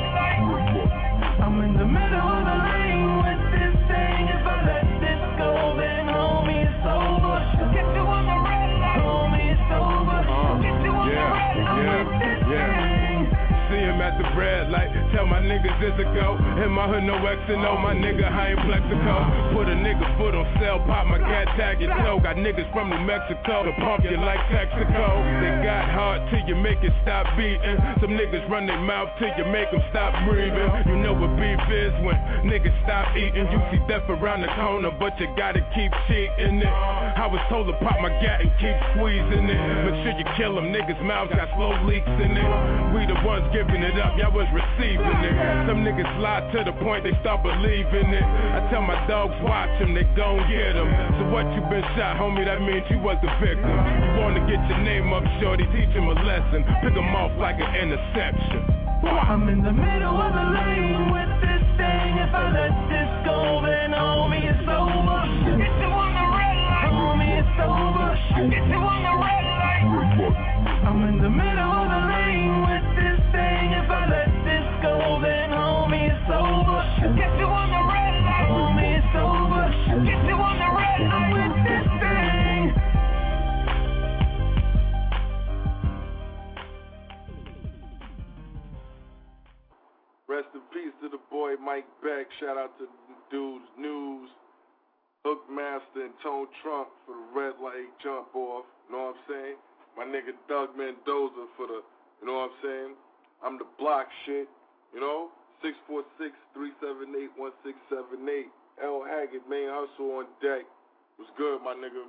At the red light. Tell my niggas it's a go. In my hood, no X and O. My nigga high in Plaxico. Put a nigga foot on sale, pop my cat tag your toe. Got niggas from New Mexico to pump you like Texaco. They got hard till you make it stop beating. Some niggas run their mouth till you make them stop breathing. You know what beef is when niggas stop eating. You see death around the corner, but you gotta keep cheating it. I was told to pop my gat and keep squeezing it. Make sure you kill them. Niggas' mouths got slow leaks in it. We the ones giving it up, y'all was receiving it. Some niggas lie to the point they start believing it. I tell my dogs watch them, they gon' get them. So what you been shot, homie, that means you was the victim. You wanna get your name up, shorty, teach him a lesson. Pick him off like an interception. I'm in the middle of the lane with this thing. If I let this go, then homie, it's over. Get you on the red light, homie, it's over. Get you on the red light. I'm in the middle of the lane with this thing. If Rest in peace to the boy Mike Beck. Shout out to dudes News, Hookmaster, and Tone Trump for the red light jump off. You know what I'm saying? My nigga Doug Mendoza for the, you know what I'm saying? I'm the block shit, you know? 646-378-1678. L. Haggard, main hustle on deck. What's good, my nigga?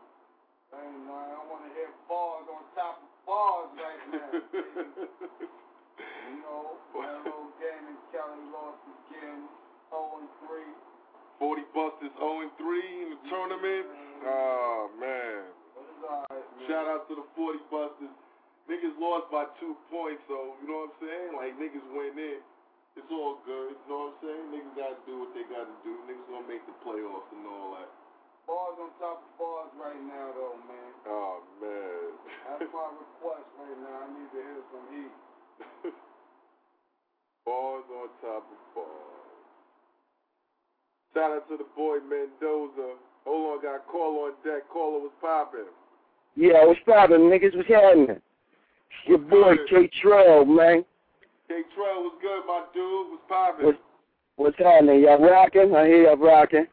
Hey man, I want to hear bars on top of bars right now. [LAUGHS] you know, that little game in Kelly lost again, 0 and 3. 40 Busters 0 and 3 in the tournament. Oh, man. Shout out to the 40 Busters. Niggas lost by two points, so you know what I'm saying? Like niggas went in. It's all good. You know what I'm saying? Niggas gotta do what they gotta do. Niggas gonna make the playoffs and all that. Bars on top of bars right now, though, man. Oh man. That's my request right now. I need to hear some heat. [LAUGHS] bars on top of bars. Shout out to the boy Mendoza. Hold on, got a call on deck. Caller was popping. Yeah, what's poppin', niggas? What's happening? It's your boy K Trail, man. K Trail was good, my dude. Was popping. What's, what's happening? Y'all rocking? I hear y'all rocking.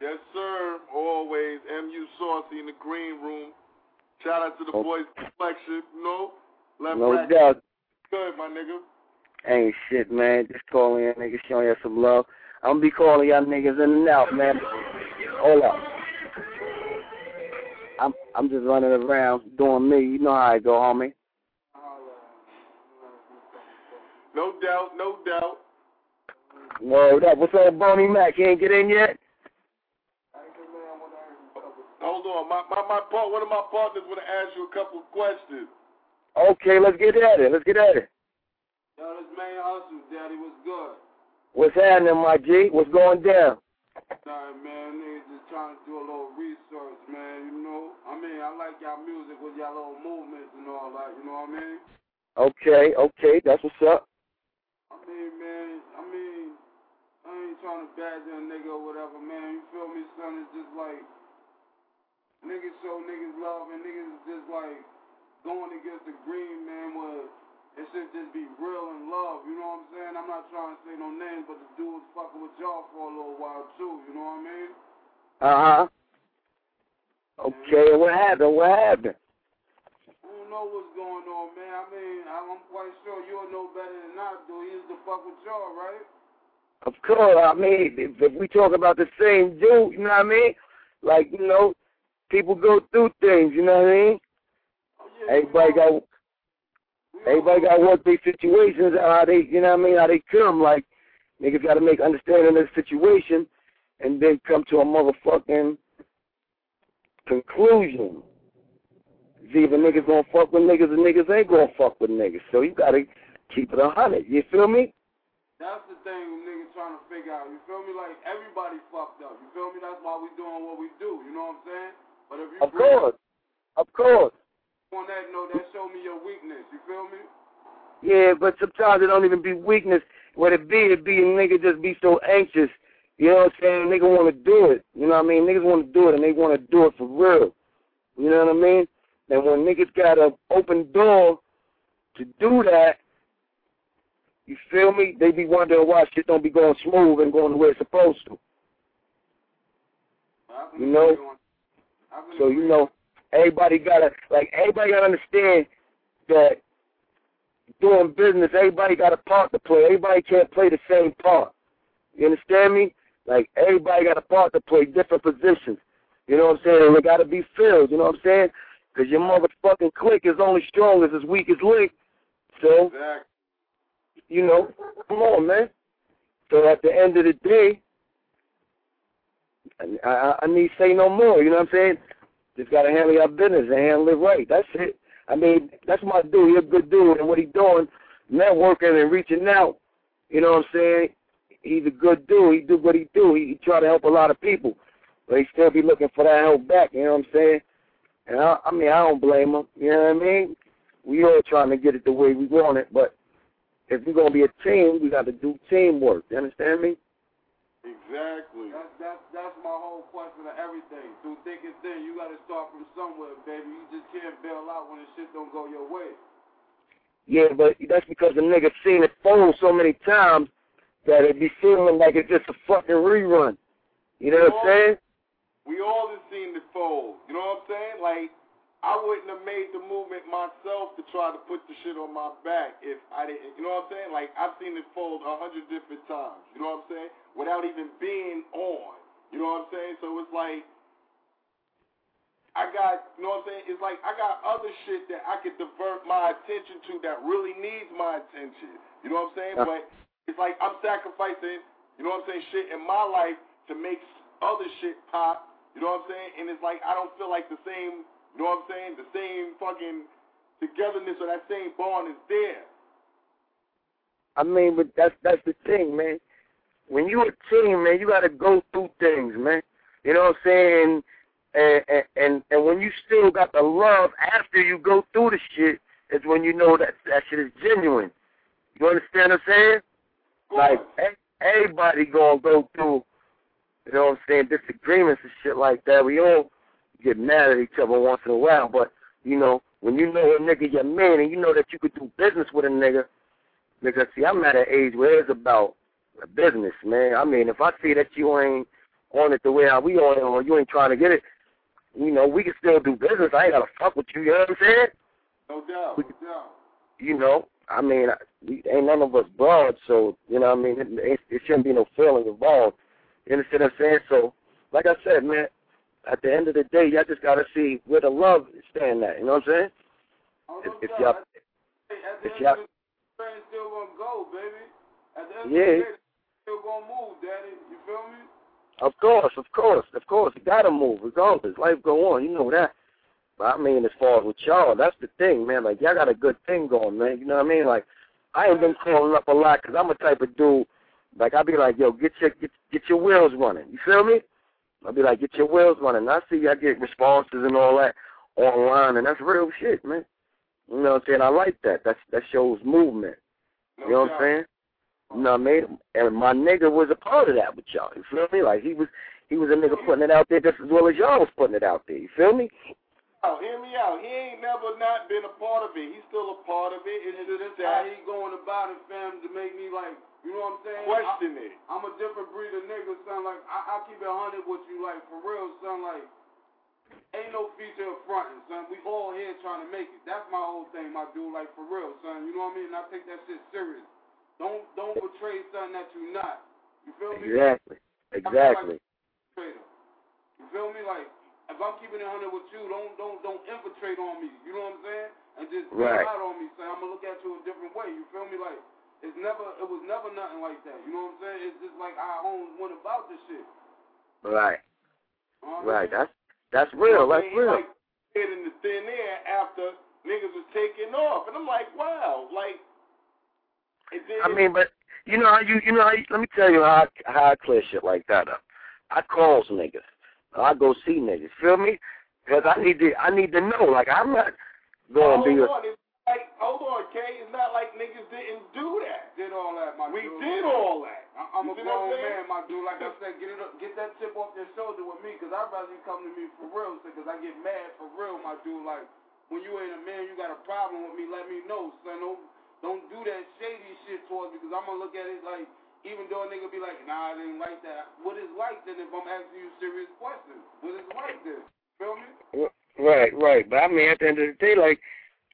Yes, sir. Always. MU Saucy in the green room. Shout out to the oh. boys' collection, you know. Left No rack. doubt. Good, my nigga. Ain't shit, man. Just calling y'all niggas, showing y'all some love. I'm gonna be calling y'all niggas in and out, man. Hold up. I'm I'm just running around doing me. You know how I go, homie. No doubt, no doubt. Word up. What's up, Boney Mac? He ain't get in yet? Hold on. My my my part one of my partners wanna ask you a couple of questions. Okay, let's get at it. Let's get at it. Yo, this man Hustle, Daddy, what's good? What's happening, my G? What's going down? Sorry, man, niggas just trying to do a little research, man, you know? I mean, I like y'all music with y'all little movements and all that, you know what I mean? Okay, okay, that's what's up. I man, I mean, I ain't trying to badger a nigga or whatever, man. You feel me, son? It's just like, niggas show niggas love and niggas is just like going against the green, man, where it should just be real and love, you know what I'm saying? I'm not trying to say no names, but the dude was fucking with y'all for a little while too, you know what I mean? Uh huh. Okay, what happened? What happened? Don't know what's going on, man. I mean, I'm quite sure you'll know better than I do. He used to fuck with y'all, right? Of course, I mean, if, if we talk about the same dude, you know what I mean? Like, you know, people go through things, you know what I mean? Oh, everybody got everybody got work their situations how they, you know what I mean, how they come. Like, niggas got to make understanding of the situation and then come to a motherfucking conclusion. It's either niggas gonna fuck with niggas or niggas ain't gonna fuck with niggas. So you gotta keep it a hundred. You feel me? That's the thing niggas trying to figure out. You feel me? Like everybody fucked up. You feel me? That's why we doing what we do. You know what I'm saying? But if you Of bring course. Of course. on that note, that show me your weakness. You feel me? Yeah, but sometimes it don't even be weakness. What it be, it be a nigga just be so anxious. You know what I'm saying? Nigga want to do it. You know what I mean? Niggas want to do it, and they want to do it for real. You know what I mean? And when niggas got a open door to do that, you feel me? They be wondering why shit don't be going smooth and going the way it's supposed to. You know? So you know, everybody gotta like everybody gotta understand that doing business, everybody got a part to play. Everybody can't play the same part. You understand me? Like everybody got a part to play, different positions. You know what I'm saying? And they got to be filled. You know what I'm saying? Because your motherfucking clique is only strong as its weakest link. So, you know, come on, man. So at the end of the day, I, I, I need to say no more. You know what I'm saying? Just got to handle your business and handle it right. That's it. I mean, that's my dude. He's a good dude, and what he's doing, networking and reaching out. You know what I'm saying? He's a good dude. He do what he do. He, he try to help a lot of people, but he still be looking for that help back. You know what I'm saying? And I, I mean, I don't blame them. You know what I mean? We all trying to get it the way we want it, but if we're gonna be a team, we got to do teamwork. You understand me? Exactly. That's that's that's my whole question of everything. Through thick and thin, you got to start from somewhere, baby. You just can't bail out when the shit don't go your way. Yeah, but that's because the nigga seen it fold so many times that it be feeling like it's just a fucking rerun. You know what I'm saying? We all have seen the fold. You know what I'm saying? Like, I wouldn't have made the movement myself to try to put the shit on my back if I didn't. You know what I'm saying? Like, I've seen it fold a hundred different times. You know what I'm saying? Without even being on. You know what I'm saying? So it's like, I got, you know what I'm saying? It's like I got other shit that I could divert my attention to that really needs my attention. You know what I'm saying? But it's like I'm sacrificing, you know what I'm saying, shit in my life to make other shit pop. You know what I'm saying? And it's like I don't feel like the same, you know what I'm saying? The same fucking togetherness or that same bond is there. I mean, but that's that's the thing, man. When you a team, man, you got to go through things, man. You know what I'm saying? And, and and and when you still got the love after you go through the shit, is when you know that that shit is genuine. You understand what I'm saying? Like everybody gonna go through, you know what I'm saying, disagreements and shit like that. We all get mad at each other once in a while, but you know, when you know a nigga your man and you know that you could do business with a nigga, nigga, see, I'm at an age where it's about a business, man. I mean, if I see that you ain't on it the way how we on it, or you ain't trying to get it, you know, we can still do business. I ain't gotta fuck with you. You know what I'm saying? No doubt. No doubt. You know, I mean, we, ain't none of us broad, so you know, what I mean, it, it, it shouldn't be no feelings involved. You understand what I'm saying? So, like I said, man, at the end of the day, y'all just gotta see where the love is stand at. You know what I'm saying? Oh, If, if y'all, if y'all, of the day, train still gonna go, baby. At the end Yeah. of the day, still gonna move, daddy. You feel me? Of course, of course, of course. You gotta move regardless. Life go on, you know that. But I mean as far as with y'all, that's the thing, man. Like y'all got a good thing going, man. You know what I mean? Like I ain't been calling up a lot because I'm a type of dude. Like I'd be like, yo, get your get get your wheels running. You feel me? I'll be like, get your wheels running. And I see y'all get responses and all that online, and that's real shit, man. You know what I'm saying? I like that. That's that shows movement. You know what I'm saying? You know what I mean? And my nigga was a part of that with y'all. You feel me? Like he was he was a nigga putting it out there just as well as y'all was putting it out there. You feel me? Oh, hear me out. He ain't never not been a part of it. He's still a part of it. It's Nigga, just this how he going about it, fam, to make me like, you know what I'm saying? question it. I, I'm a different breed of nigga, son. Like, I, I keep it 100 with you, like, for real, son. Like, ain't no feature of fronting, son. We all here trying to make it. That's my whole thing, my dude. Like, for real, son. You know what I mean? And I take that shit serious. Don't don't portray something that you not. You feel me? Exactly. Exactly. Trader. You feel me? Like, if I'm keeping it 100 with you, don't don't don't infiltrate on me. You know what I'm saying? And just Right. out on me, son. I'm gonna look at you a different way. You feel me? Like, it's never, it was never nothing like that. You know what I'm saying? It's just like I always went about this shit. Right. Uh, Right. That's that's real. That's real. like in the thin air after niggas was taking off, and I'm like, wow, like. Then I mean, but you know how you you know how you, let me tell you how I, how I clear shit like that up. I calls niggas. I go see niggas. Feel me? Because I need to I need to know. Like I'm not going to be. hold A, on, it's like, hold on, Kay. It's not like niggas didn't do that. did all that, my We dude. We did all that. I- I'm You a see what I'm grown man, my dude. Like I said, get it up, get that chip off your shoulder with me, cause I'd rather you come to me for real, because I get mad for real, my dude. Like when you ain't a man, you got a problem with me. Let me know, son. Don't don't do that shady shit towards me, cause I'm gonna look at it like. Even though a nigga be like, nah, I didn't like that. What is like then if I'm asking you serious questions? What is like then? Feel me? right, right. But I mean, at the end of the day, like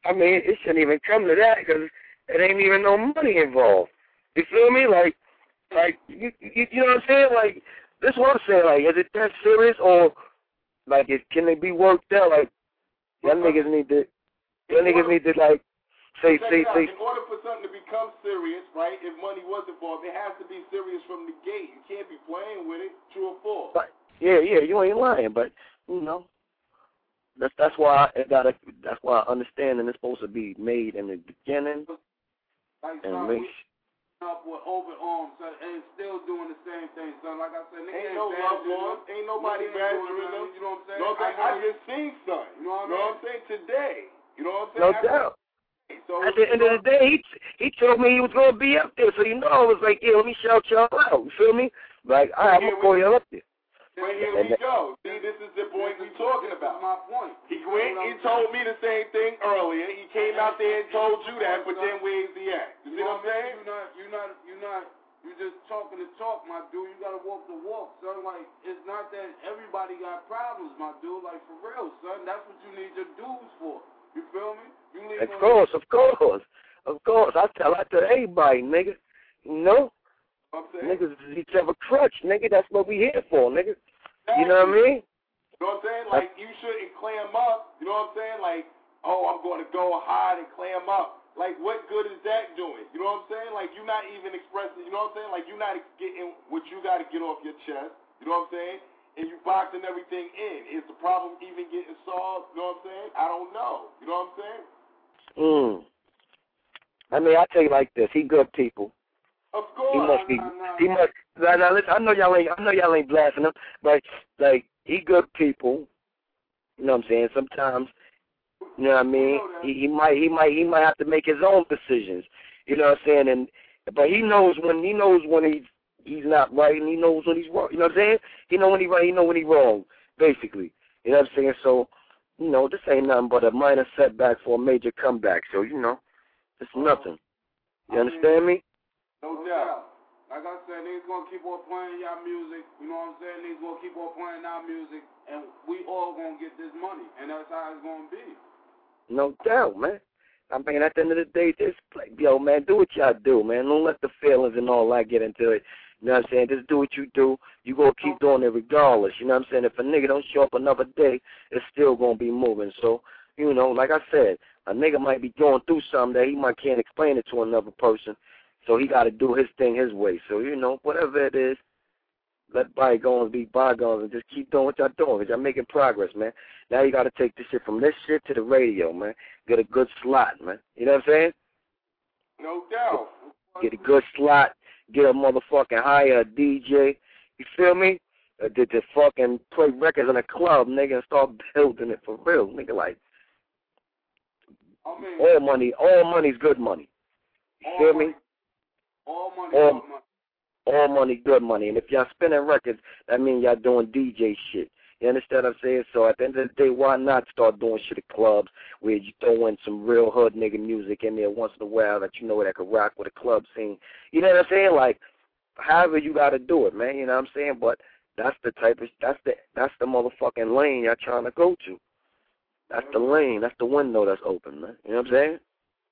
I mean, it shouldn't even come to that because it ain't even no money involved. You feel me? Like, like you, you, you know what I'm saying? Like, this what I'm saying. Like, is it that serious or like, it, can it be worked out? Like, y'all niggas need to, y'all niggas need to like say, Check say, say. In order for something to become serious, right, if money was involved, it has to be serious from the gate. You can't be playing with it, true or false. But yeah, yeah, you ain't lying, but you know, that's that's why it gotta. That's why understanding is supposed to be made in the beginning Like and son, make. we up with open arms, son, and still doing the same thing, son. Like I said, nigga Ain't ain't no love to on. Ain't nobody Nigga bad doing them. You know what I'm saying? No, I, I, I just seen son. You know what know what I'm saying? Today. You know what I'm No saying? I- doubt. So At the end of the day, he he told me he was gonna be up there, so you know I was like, yeah, let me shout y'all out. You feel me? Like, all right, I'm gonna call y'all up there. But here And we that- go. See, this is the point we're talking about. my point. He went, he told me the same thing earlier. He came out there and told you that, but then where's he at? You see what I'm saying? You're not, you're not, you're not, you're just talking the talk, my dude. You gotta walk the walk, son. Like, it's not that everybody got problems, my dude. Like, for real, son. That's what you need your dudes for. You feel me? You need Of course, of course, of course. I tell I tell everybody, nigga. You know, niggas is each other crutch, nigga. That's what we here for, nigga. You know what I mean? You know what I'm saying? Like, you shouldn't clam up. You know what I'm saying? Like, oh, I'm going to go hide and clam up. Like, what good is that doing? You know what I'm saying? Like, you're not even expressing, you know what I'm saying? Like, you're not getting what you got to get off your chest. You know what I'm saying? And you boxing everything in. Is the problem even getting solved? You know what I'm saying? I don't know. You know what I'm saying? Mm. I mean, I tell you like this. He good people. Of course. He must be. He must. Now, now listen, I know y'all ain't. I know y'all ain't blasting him, but like he good people. You know what I'm saying? Sometimes, you know what I mean. He, he might. He might. He might have to make his own decisions. You know what I'm saying? And but he knows when he knows when he's he's not right, and he knows when he's wrong. You know what I'm saying? He know when he right. He know when he wrong. Basically, you know what I'm saying? So, you know, this ain't nothing but a minor setback for a major comeback. So, you know, it's nothing. You understand me? No doubt. Like like I said, niggas gonna keep on playing y'all music. You know what I'm saying? Niggas gonna keep on playing our music, and we all gonna get this money, and that's how it's gonna be. No doubt, man. I mean, at the end of the day, just play, yo, man, do what y'all do, man. Don't let the feelings and all that get into it. You know what I'm saying? Just do what you do. You gonna keep doing it regardless. You know what I'm saying? If a nigga don't show up another day, it's still gonna be moving. So, you know, like I said, a nigga might be going through something that he might can't explain it to another person. So he got to do his thing his way. So you know, whatever it is, let bygones be bygones and just keep doing what y'all doing because y'all making progress, man. Now you got to take this shit from this shit to the radio, man. Get a good slot, man. You know what I'm saying? No doubt. Get a good slot. Get a motherfucking hire a DJ. You feel me? Uh, to, to fucking play records in a club, nigga, and start building it for real, nigga. Like I mean, all money, all money's good money. You feel money, me? all money, All- all money. all money, good money. And if y'all spinning records, that means y'all doing DJ shit. You understand what I'm saying? So at the end of the day, why not start doing shit at clubs where you throw in some real hood nigga music in there once in a while that you know that could rock with a club scene. You know what I'm saying? Like, however you got to do it, man. You know what I'm saying? But that's the type of that's the that's the motherfucking lane y'all trying to go to. That's the lane. That's the window that's open, man. You know what I'm saying?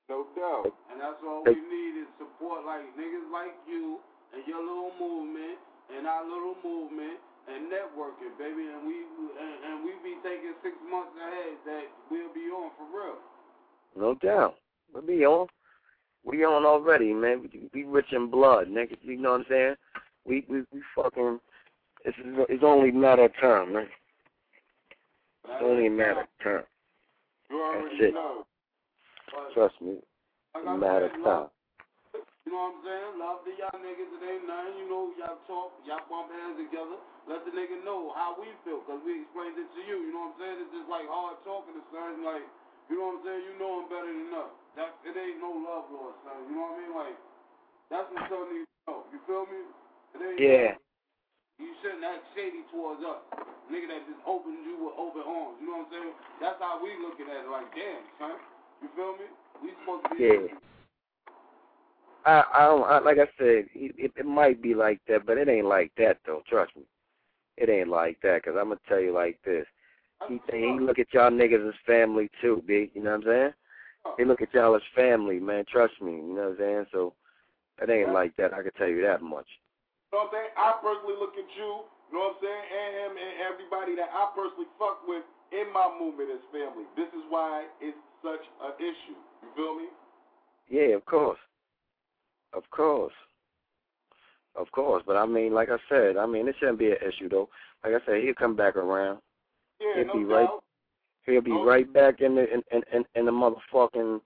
No doubt. And that's all we need is support like niggas like you and your little movement and our little movement and networking, baby. And we and, and we be thinking six months ahead that we'll be on for real. No doubt. We be on. We on already, man. We, we rich in blood, nigga. You know what I'm saying? We we we fucking. It's it's only a matter of time, man. It's only a matter of time. You That's already it. know. Trust me. It's a matter of time. You know what I'm saying? Love to y'all niggas. It ain't nothing. You know, y'all talk, y'all bump heads together. Let the nigga know how we feel, because we explained it to you. You know what I'm saying? It's just like hard talking to son. Like, you know what I'm saying? You know him better than us. That, it ain't no love lost, son. You know what I mean? Like, that's what son needs to know. You feel me? It ain't Yeah. You shouldn't act shady towards us. Nigga that just opened you with open arms. You know what I'm saying? That's how we looking at it. Like, damn, son. You feel me? We supposed to be. Yeah. I I don't I, like I said, it, it might be like that, but it ain't like that though. Trust me, it ain't like that. Cause I'm gonna tell you like this. He he look at y'all niggas as family too, big. You know what I'm saying? He look at y'all as family, man. Trust me. You know what I'm saying? So it ain't like that. I can tell you that much. You know what I'm saying? I personally look at you, you know what I'm saying, and him and everybody that I personally fuck with in my movement as family. This is why it's such an issue. You feel me? Yeah, of course. Of course. Of course. But I mean, like I said, I mean, it shouldn't be an issue though. Like I said, he'll come back around. Yeah, he'll no be doubt. right. He'll be oh, right back in the in in in, the motherfucking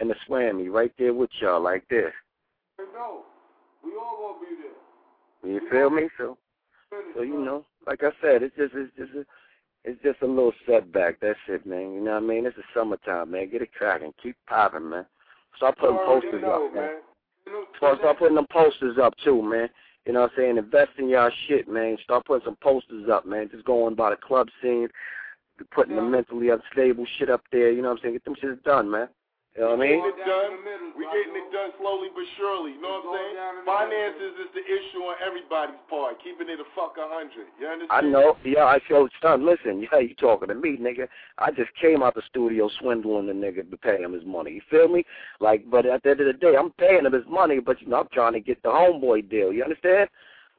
in the swammy, right there with y'all, like this. No. We all gonna be there. You feel me? So, so you know, like I said, it's just it's just a, it's just a little setback. That's it, man. You know what I mean? It's the summertime, man. Get it cracking, keep popping, man. Start putting posters know, up, man. man. Start, start putting them posters up too, man. You know what I'm saying? Invest in y'all shit, man. Start putting some posters up, man. Just going by the club scene, putting the mentally unstable shit up there. You know what I'm saying? Get them shit done, man. You know what I mean? Getting it done. We getting it done slowly but surely. You know what I'm saying? Finances is the issue on everybody's part. Keeping it a fuck a hundred. You understand? I know. Yeah, I feel son. Listen, yeah, you talking to me, nigga. I just came out the studio swindling the nigga to pay him his money. You feel me? Like, but at the end of the day, I'm paying him his money, but you know, I'm trying to get the homeboy deal. You understand?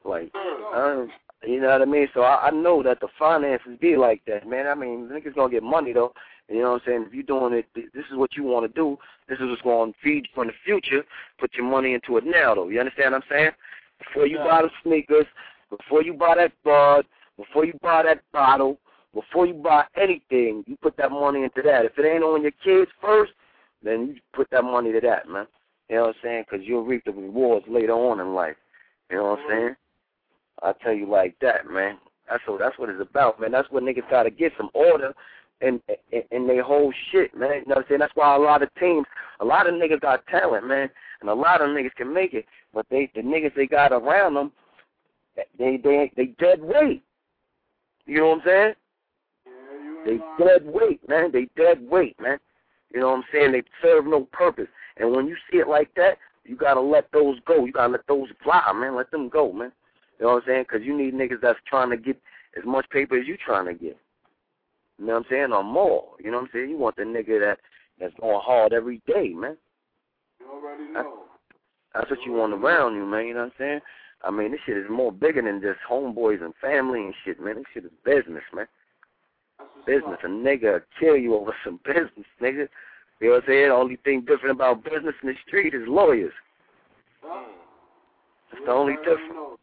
Like, um, you know what I mean? So I, I know that the finances be like that, man. I mean, the niggas gonna get money though. You know what I'm saying? If you're doing it, this is what you want to do. This is what's going to feed you in the future. Put your money into it now, though. You understand what I'm saying? Before you buy the sneakers, before you buy that bud, before you buy that bottle, before you buy anything, you put that money into that. If it ain't on your kids first, then you put that money to that, man. You know what I'm saying? Because you'll reap the rewards later on in life. You know what I'm mm-hmm. saying? I tell you like that, man. That's what that's what it's about, man. That's what niggas gotta get some order in and, in their whole shit, man. You know what I'm saying? That's why a lot of teams, a lot of niggas got talent, man, and a lot of niggas can make it, but they the niggas they got around them, they they they dead weight. You know what I'm saying? They dead weight, man. They dead weight, man. You know what I'm saying? They serve no purpose. And when you see it like that, you gotta let those go. You gotta let those fly, man. Let them go, man. You know what I'm saying? Because you need niggas that's trying to get as much paper as you trying to get. You know what I'm saying? Or more. You know what I'm saying? You want the nigga that that's going hard every day, man. You already know. That's what you want around you, man. You know what I'm saying? I mean, this shit is more bigger than just homeboys and family and shit, man. This shit is business, man. Business. A nigga kill you over some [LAUGHS] business, nigga. You know what I'm saying? The only thing different about business in the street is lawyers. Hmm. That's the only difference. know.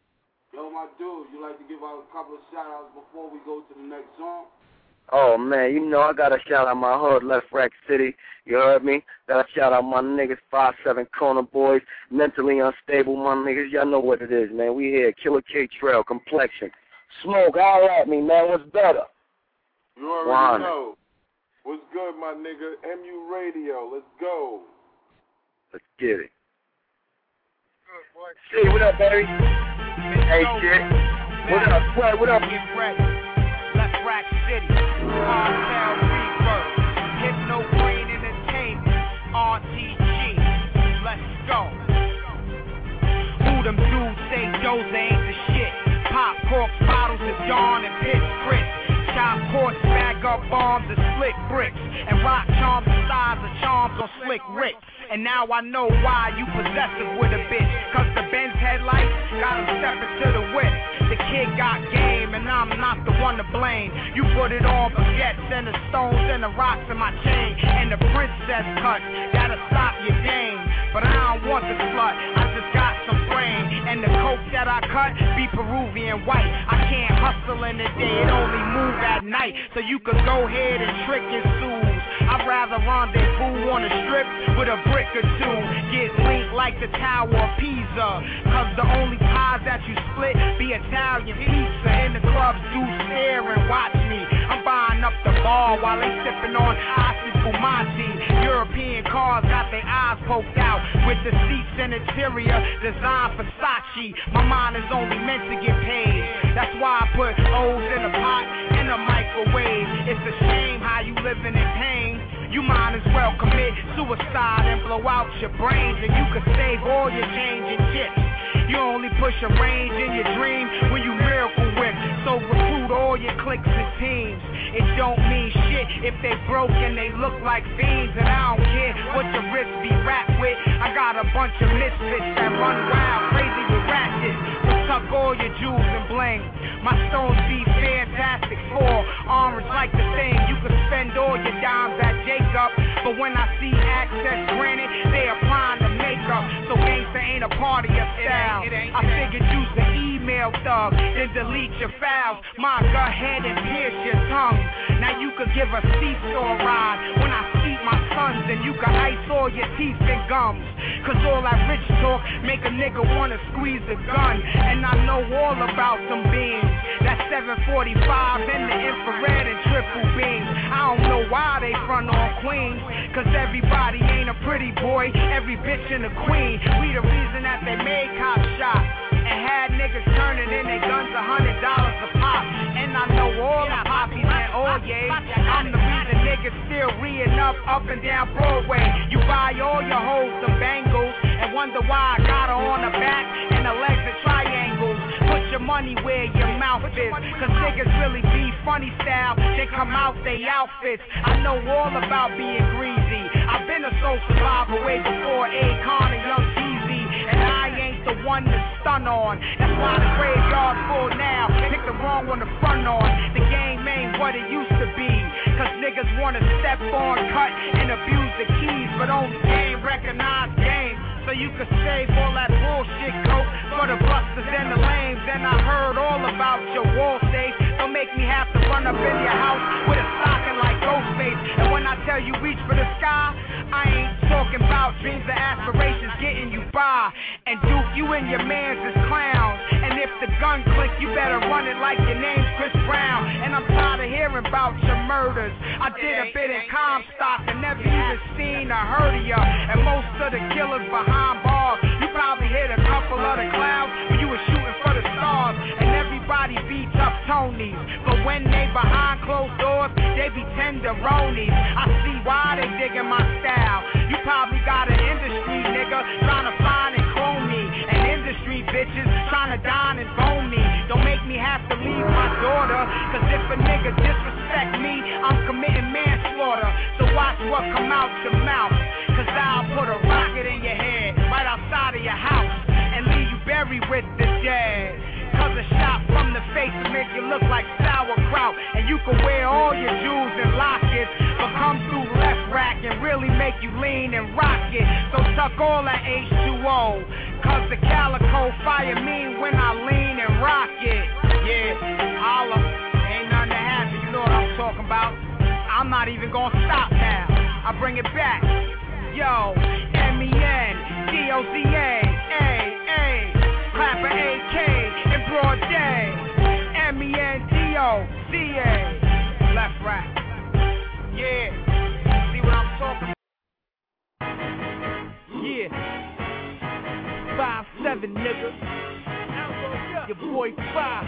Yo, my dude, you like to give out a couple of shout outs before we go to the next song? Oh man, you know I gotta shout out my hood, Left Rack City. You heard me? Gotta shout out my niggas, five seven corner boys, mentally unstable, my niggas. Y'all know what it is, man. We here, Killer K Trail, Complexion, Smoke. All at me, man. What's better? You already know. What's good, my nigga? MU Radio. Let's go. Let's get it. Good boy. See, what up, baby? Hey, shit. What up, Sweat? What up? Get ready. Left Rack City. Cartel Rebirth. Hypno Brain Entertainment. RTG. Let's go. Who them dudes say Jose ain't the shit? Pop corks, bottles of Dawn and pitch Chris. Chop courts, bag up bombs and split bricks. And rock charms the size of charms on slick Rick. And now I know why you possessive with a bitch. Cause the Benz headlights got him stepping to the whip. The kid got game and I'm not the one to blame. You put it on baguettes and the stones and the rocks in my chain. And the princess cuts, gotta stop your game. But I don't want the slut, I got some brain. And the coke that I cut be Peruvian white. I can't hustle in the day, it only move at night. So you could go ahead and trick and sue. I'd rather rendezvous on the strip with a brick or two. Get linked like the Tower of Pisa. Cause the only pies that you split be Italian pizza. And the clubs do stare and watch me. I'm buying up the bar while they sipping on Asti Fumati. European cars got their eyes poked out with the seats and interior designed for Sachi. My mind is only meant to get paid. That's why I put O's in a pot and a microwave. It's a shame how you living in pain. You might as well commit suicide and blow out your brains, and you could save all your change and chips. You only push a range in your dream when you miracle whip. So recruit all your cliques and teams. It don't mean shit if they broke and they look like fiends. And I don't care what your wrist be wrapped with. I got a bunch of misfits that run wild, crazy with ratchets. So tuck all your jewels and bling. My stones be fantastic for orange like the thing. I figured use the thug, then delete your files. My go ahead and pierce your tongue. Now you could give a seesaw ride when I see my sons, and you can ice all your teeth and gums. Cause all that rich talk make a nigga wanna squeeze a gun. And I know all about them beams. That 745 and the infrared and triple beams. I don't know why they front on Queens. Cause everybody ain't a pretty boy, every bitch in a queen. We the reason that they made cop shots. And had niggas turning in their guns a hundred dollars a pop. And I know all the poppies and all oh, yays. I'm the reason niggas still reeing up, up and down Broadway. You buy all your hoes some bangles and wonder why I got her on the back and the legs are triangles. Put your money where your mouth is. Cause niggas really be funny style. They come out they outfits. I know all about being greasy. I've been a soul survivor way before A. Akon and Young Jeezy. And I ain't the one to stun on. That's why the graveyard's full now. Pick the wrong one to front on. The game ain't what it used to be. Cause niggas wanna step on, cut, and abuse the keys. But only game recognize game. So you can save all that bullshit coke for the busters and the lames. And I heard all about your wall safe. Make me have to run up in your house with a stocking like Ghostface. And when I tell you reach for the sky, I ain't talking about dreams and aspirations getting you by. And Duke, you and your mans is clowns. And if the gun click, you better run it like your name's Chris Brown. And I'm tired of hearing about your murders. I did a bit in Comstock and never even seen or heard of ya. And most of the killers behind bars, you probably hit a couple of the clouds when you were shooting for the stars. And everybody beats up Tonys. But when they behind closed doors, they be tenderonies. I see why they digging my style. You probably got an industry, nigga, trying to find and clone me. An industry bitches trying to dine and bone me. Don't make me have to leave my daughter. Cause if a nigga disrespect me, I'm committing manslaughter. So watch what come out your mouth. Cause I'll put a rocket in your head right outside of your house and leave you buried with the dead. Cause a shot face will make you look like sauerkraut. And you can wear all your jewels and lockets, but come through left rack and really make you lean and rock it. So tuck all that H2O. Cause the calico fire me when I lean and rock it. Yeah, holla. Ain't nothing to happen, you know what I'm talking about. I'm not even gonna stop now. I bring it back. Yo, M-E-N, D-O-Z-A, A, A, Clapper A-K, in broad day. M-E-N-D-O-Z-A, left right. Yeah, see what I'm talking Yeah. Five seven nigga. Your boy five.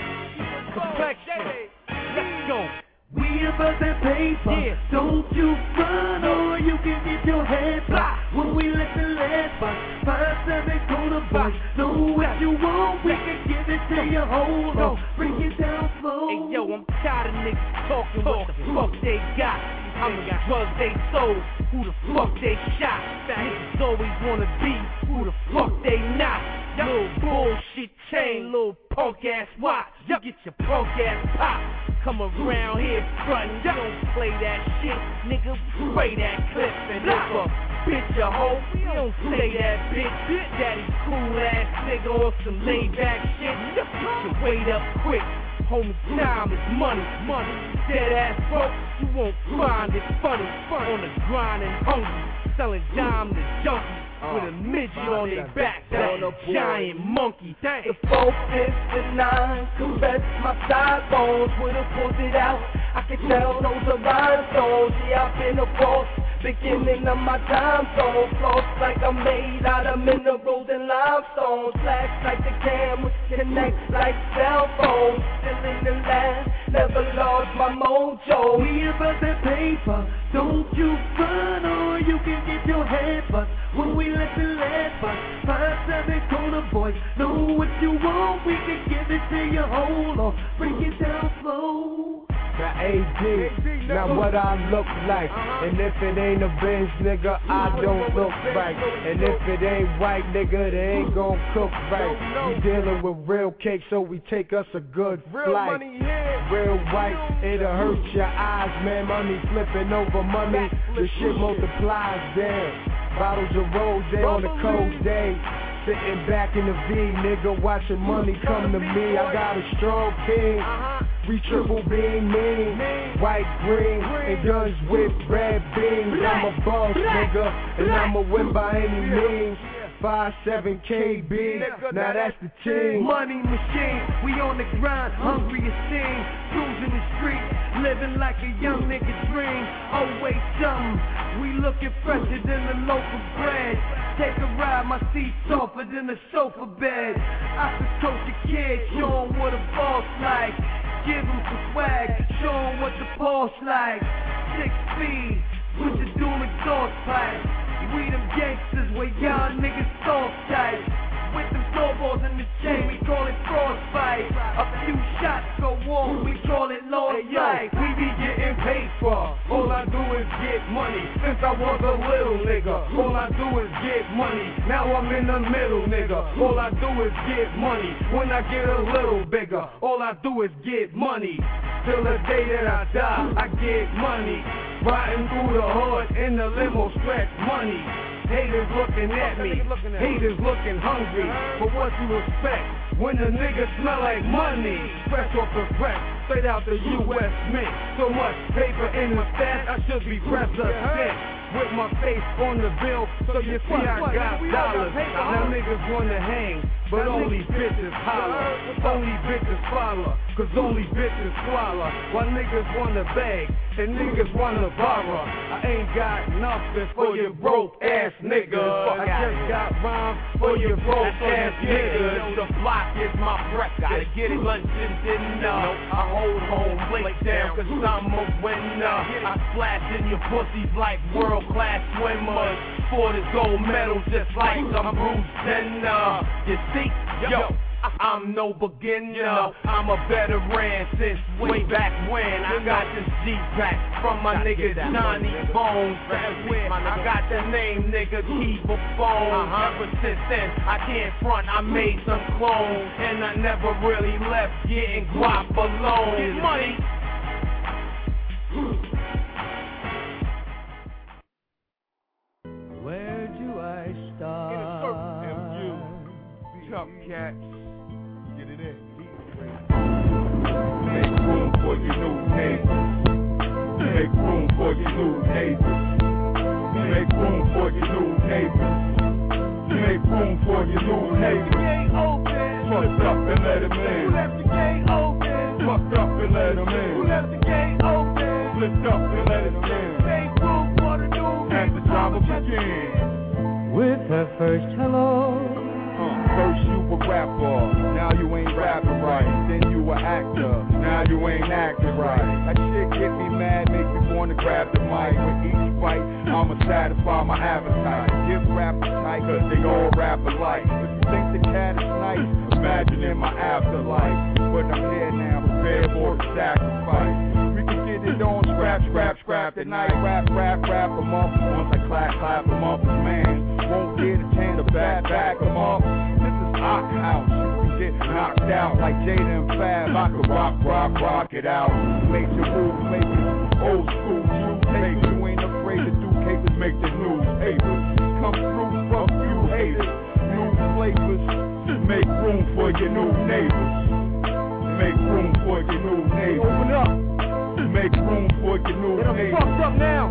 Complexion. Let's go. We about that paper. Yeah. Don't you run or you can get your head blocked. When we let the lead box, five seven corner box. Know what you want, we can give it to you. Hold on, bring it down slow. Hey yo, I'm tired of niggas talking what the fuck they got. How many drugs they sold? Who the fuck they shot? Niggas always wanna be who the fuck they not. Little bullshit chain, little punk ass watch. You get your punk ass pop. Come around here frontin', don't play that shit, nigga. Spray that clip and if a bitch a hoe, we don't play that bitch. Daddy cool ass nigga on some laid back shit. Get your weight up quick. Homie, time is money, money. Dead ass broke, you won't find it funny. On the grind and hungry, selling dime to junkies. With a midget on their back, that's a giant monkey. Dang. The four, fifth, and nine caress my side bones. Would've pulled it out. I can tell those are rhinestones. Yeah, I've been a boss. Beginning of my time zone. Floss like I'm made out of minerals and limestone. Flash like the cameras connect like cell phones. Still in the lab, never lost my mojo. We about that paper. Don't you run or you can get your head bust. When we let the lead bust. Five, seven corner boys. Know what you want, we can give it to you. Hold on, break it down slow. Now AD, now what I look like. And if it ain't a Benz, nigga, I don't look right. And if it ain't white, nigga, they ain't gon' cook right. We dealing with real cake, so we take us a good flight. Real white, it'll hurt your eyes, man. Money flipping over money, the shit multiplies, damn. Bottles of rose on a cold day. Sitting back in the V, nigga, watching money come to me. I got a strong king. Uh-huh. We triple beam mean, white, green, and guns with red beams. I'm a boss, nigga, and I'ma win by any means. Five seven KB, now that's the team. Money machine, we on the grind, hungry as sin. Cruising the street, living like a young nigga dream. Always something, we looking fresher than a loaf of bread. Take a ride, my seat softer than a sofa bed. I could coach a kid, show him what a boss like. Give him some swag, show him what the pulse like. Six speed, with the dual exhaust pipe. We them gangsters where y'all niggas soft tight. With them snowballs in the chain, we call it frostbite. A few shots go off, we call it lost Hey, life. we be getting paid for. All I do is get money. Since I was a little nigga, all I do is get money. Now I'm in the middle, nigga. All I do is get money. When I get a little bigger, all I do is get money. Till the day that I die, I get money. Riding through the hood in the limo, stretch money. Haters looking at me, haters looking hungry. But what you expect when the nigga smell like money? Fresh off the press, straight out the U.S. Mint. So much paper in the stash, I should be president. With my face on the bill, so you see I got dollars. Now niggas wanna hang, but only bitches holler. Only bitches follow, cause only bitches swallow. While niggas wanna beg, and niggas wanna borrow. I ain't got nothing for your broke ass niggas. I just got rhymes for your broke ass niggas. The block is my breath. Gotta get it, lunch and dinner. I hold home, plate down, cause I'm a winner. I splash in your pussies like world class swimmers. For the gold medal, just like I'm Bruce Jenner. See, yo. I'm no beginner. I'm a veteran since way back when. I got this G-Pack from my nigga Johnny Bones. I got the name nigga Kiva Bones. Ever since then, I can't front. I made some clones, and I never really left getting guap alone. Get money. Right. That shit get me mad, make me wanna grab the mic. With each fight, I'ma satisfy my appetite. Give rappers tight, cause they all rap alike. If you think the cat is nice, imagine in my afterlife. But I'm here now, prepared for the sacrifice. We can get it on, scrap, scrap, scrap. The night rap, rap, rap them up. Once I clap, clap them up, man won't get a chance to back, back them up. This is Ock House. Get knocked out like Jada and Fab. I can rock, rock, rock it out. Make your moves, make it old school. Take you ain't afraid to do capers, make the newspapers. Come through, fuck you haters. New flavors, make room for your new neighbors. Make room for your new neighbors. Open up. Make room for your new neighbors. fucked up now.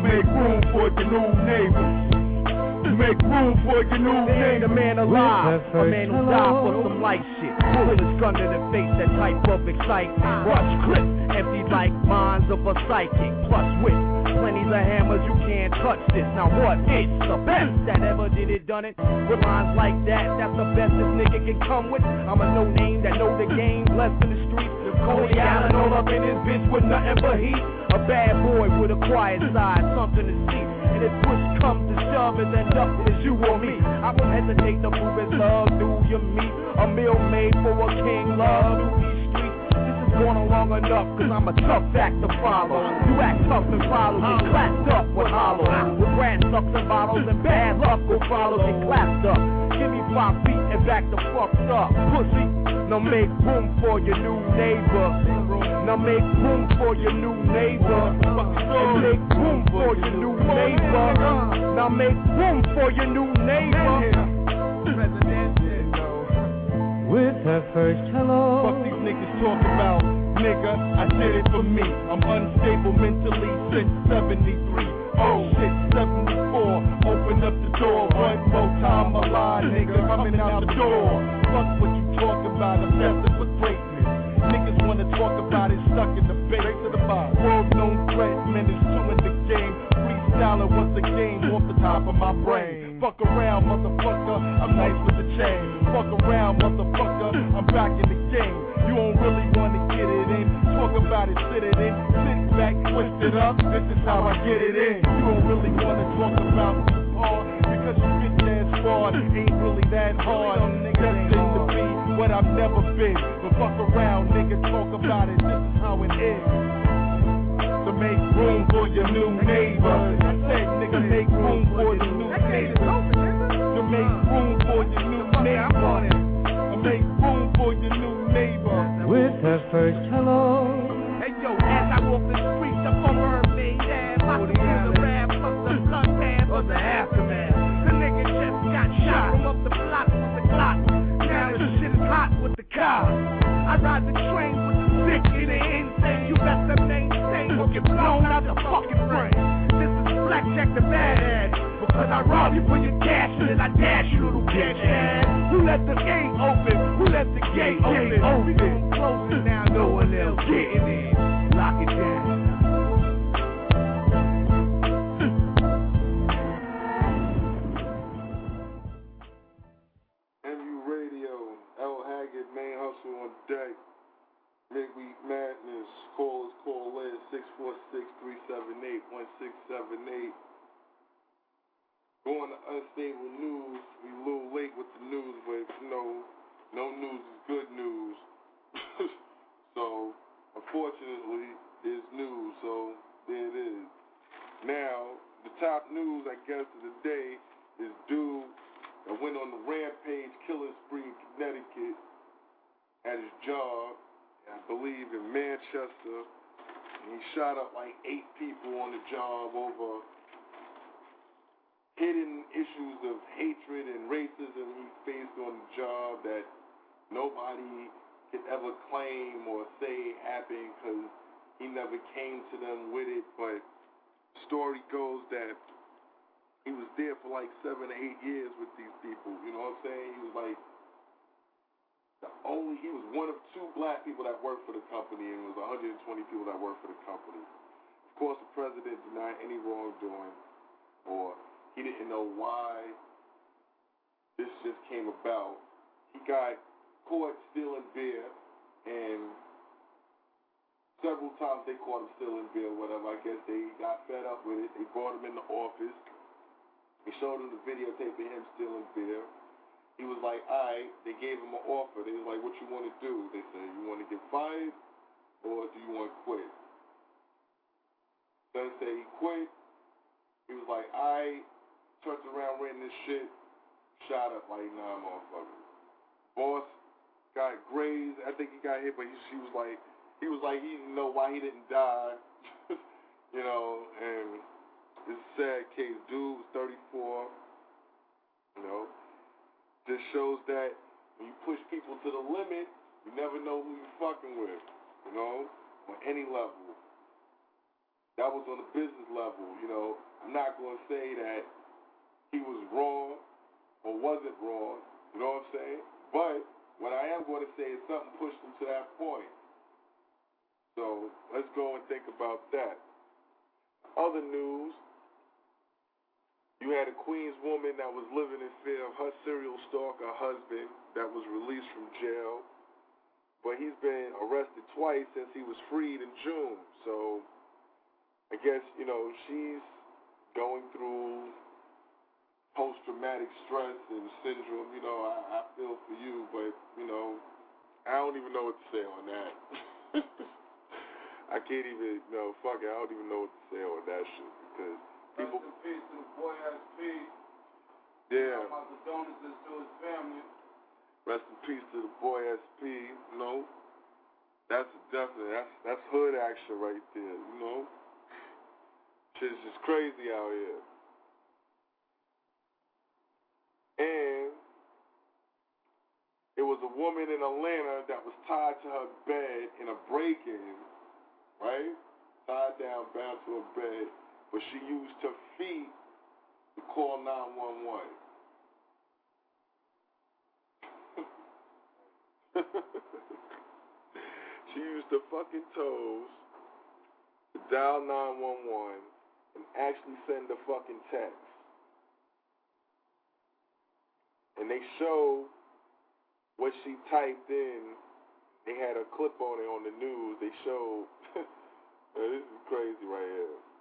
Make room for your new neighbors. Make room for your new ain't a man alive, a man who died for some light shit. Bullet his gun to the face, that type of excitement. Rush clip, empty like minds of a psychic. Plus wit, plenty of hammers, you can't touch this. Now what? It's the best that ever did it, done it. With lines like that, that's the best this nigga can come with. I'm a no name that know the game, blessed in the streets. Cody Allen all up in his bitch with nothing but heat. A bad boy with a quiet side, something to see. And if push comes to shove, it end up as you or me. I won't hesitate to move his love through your meat. A meal made for a king, love going on long enough, cause I'm a tough act to follow. You act tough and follow, get clapped up with hollow. With brand sucks and bottles and bad luck will follow, get clapped up. Give me five feet and back the fucked up. Pussy, now make room for your new neighbor. Now make room for your new neighbor. And make room for your new neighbor. Now make room for your new neighbor. With her first hello. Fuck these niggas talk about, nigga. I did it for me. I'm unstable mentally since 73. Oh shit, 74. Open up the door one more time, alive, nigga. Coming out the door. Fuck what you talk about. I'm destined for greatness. Niggas wanna talk about it, stuck in the base of the bar. World known threat, minutes two in the game. Freestyler once a game off the top of my brain. Fuck around, motherfucker. I'm nice with the chain. Fuck around, motherfucker. I'm back in the game. You don't really wanna get it in. Talk about it, sit it in. Sit back, twist it up. This is how I get it in. You don't really wanna talk about the hard because you get that fraud. Ain't really that hard. Destined to be what I've never been. But fuck around, nigga. Talk about it. This is how it is. To make room for your new neighbor. What I'm saying? He was like the only he was one of two black people that worked for the company, and it was 120 people that worked for the company. Of course, the president denied any wrongdoing, or he didn't know why this just came about. He got caught stealing beer, and several times they caught him stealing beer, whatever. I guess they got fed up with it. They brought him in the office. They showed him the videotape of him stealing beer. He was like, all right. They gave him an offer. They was like, what you want to do? They said, you want to get fired or do you want to quit? Son said he quit. He was like, right. Turned around, ran this shit, shot up like nine motherfuckers. Boss got grazed. I think he got hit, but he, she was like, he was like, he didn't know why he didn't die. [LAUGHS] you know, and it's a sad case. Dude was 34. You know, just shows that when you push people to the limit, you never know who you're fucking with. You know, on any level. That was on the business level. You know, I'm not going to say that he was wrong or wasn't wrong. You know what I'm saying? But what I am going to say is something pushed him to that point. So let's go and think about that. Other news, you had a Queens woman that was living in fear of her serial stalker husband that was released from jail. But he's been arrested twice since he was freed in June. So I guess, you know, she's going through post traumatic stress and syndrome. You know, I, I feel for you, but, you know, I don't even know what to say on that. [LAUGHS] I can't even, no, fuck it, I don't even know what to say on that shit because people. Rest in peace to the boy SP. Yeah. My condolences to his family. Rest in peace to the boy SP. You know, that's definitely that's that's hood action right there. You know, shit's just crazy out here. And it was a woman in Atlanta that was tied to her bed in a break-in, right? Tied down, bound to her bed, but she used her feet to call 911. [LAUGHS] she used her fucking toes to dial 911 and actually send a fucking text. And they show what she typed in. They had a clip on it on the news. They showed [LAUGHS] this is crazy right here.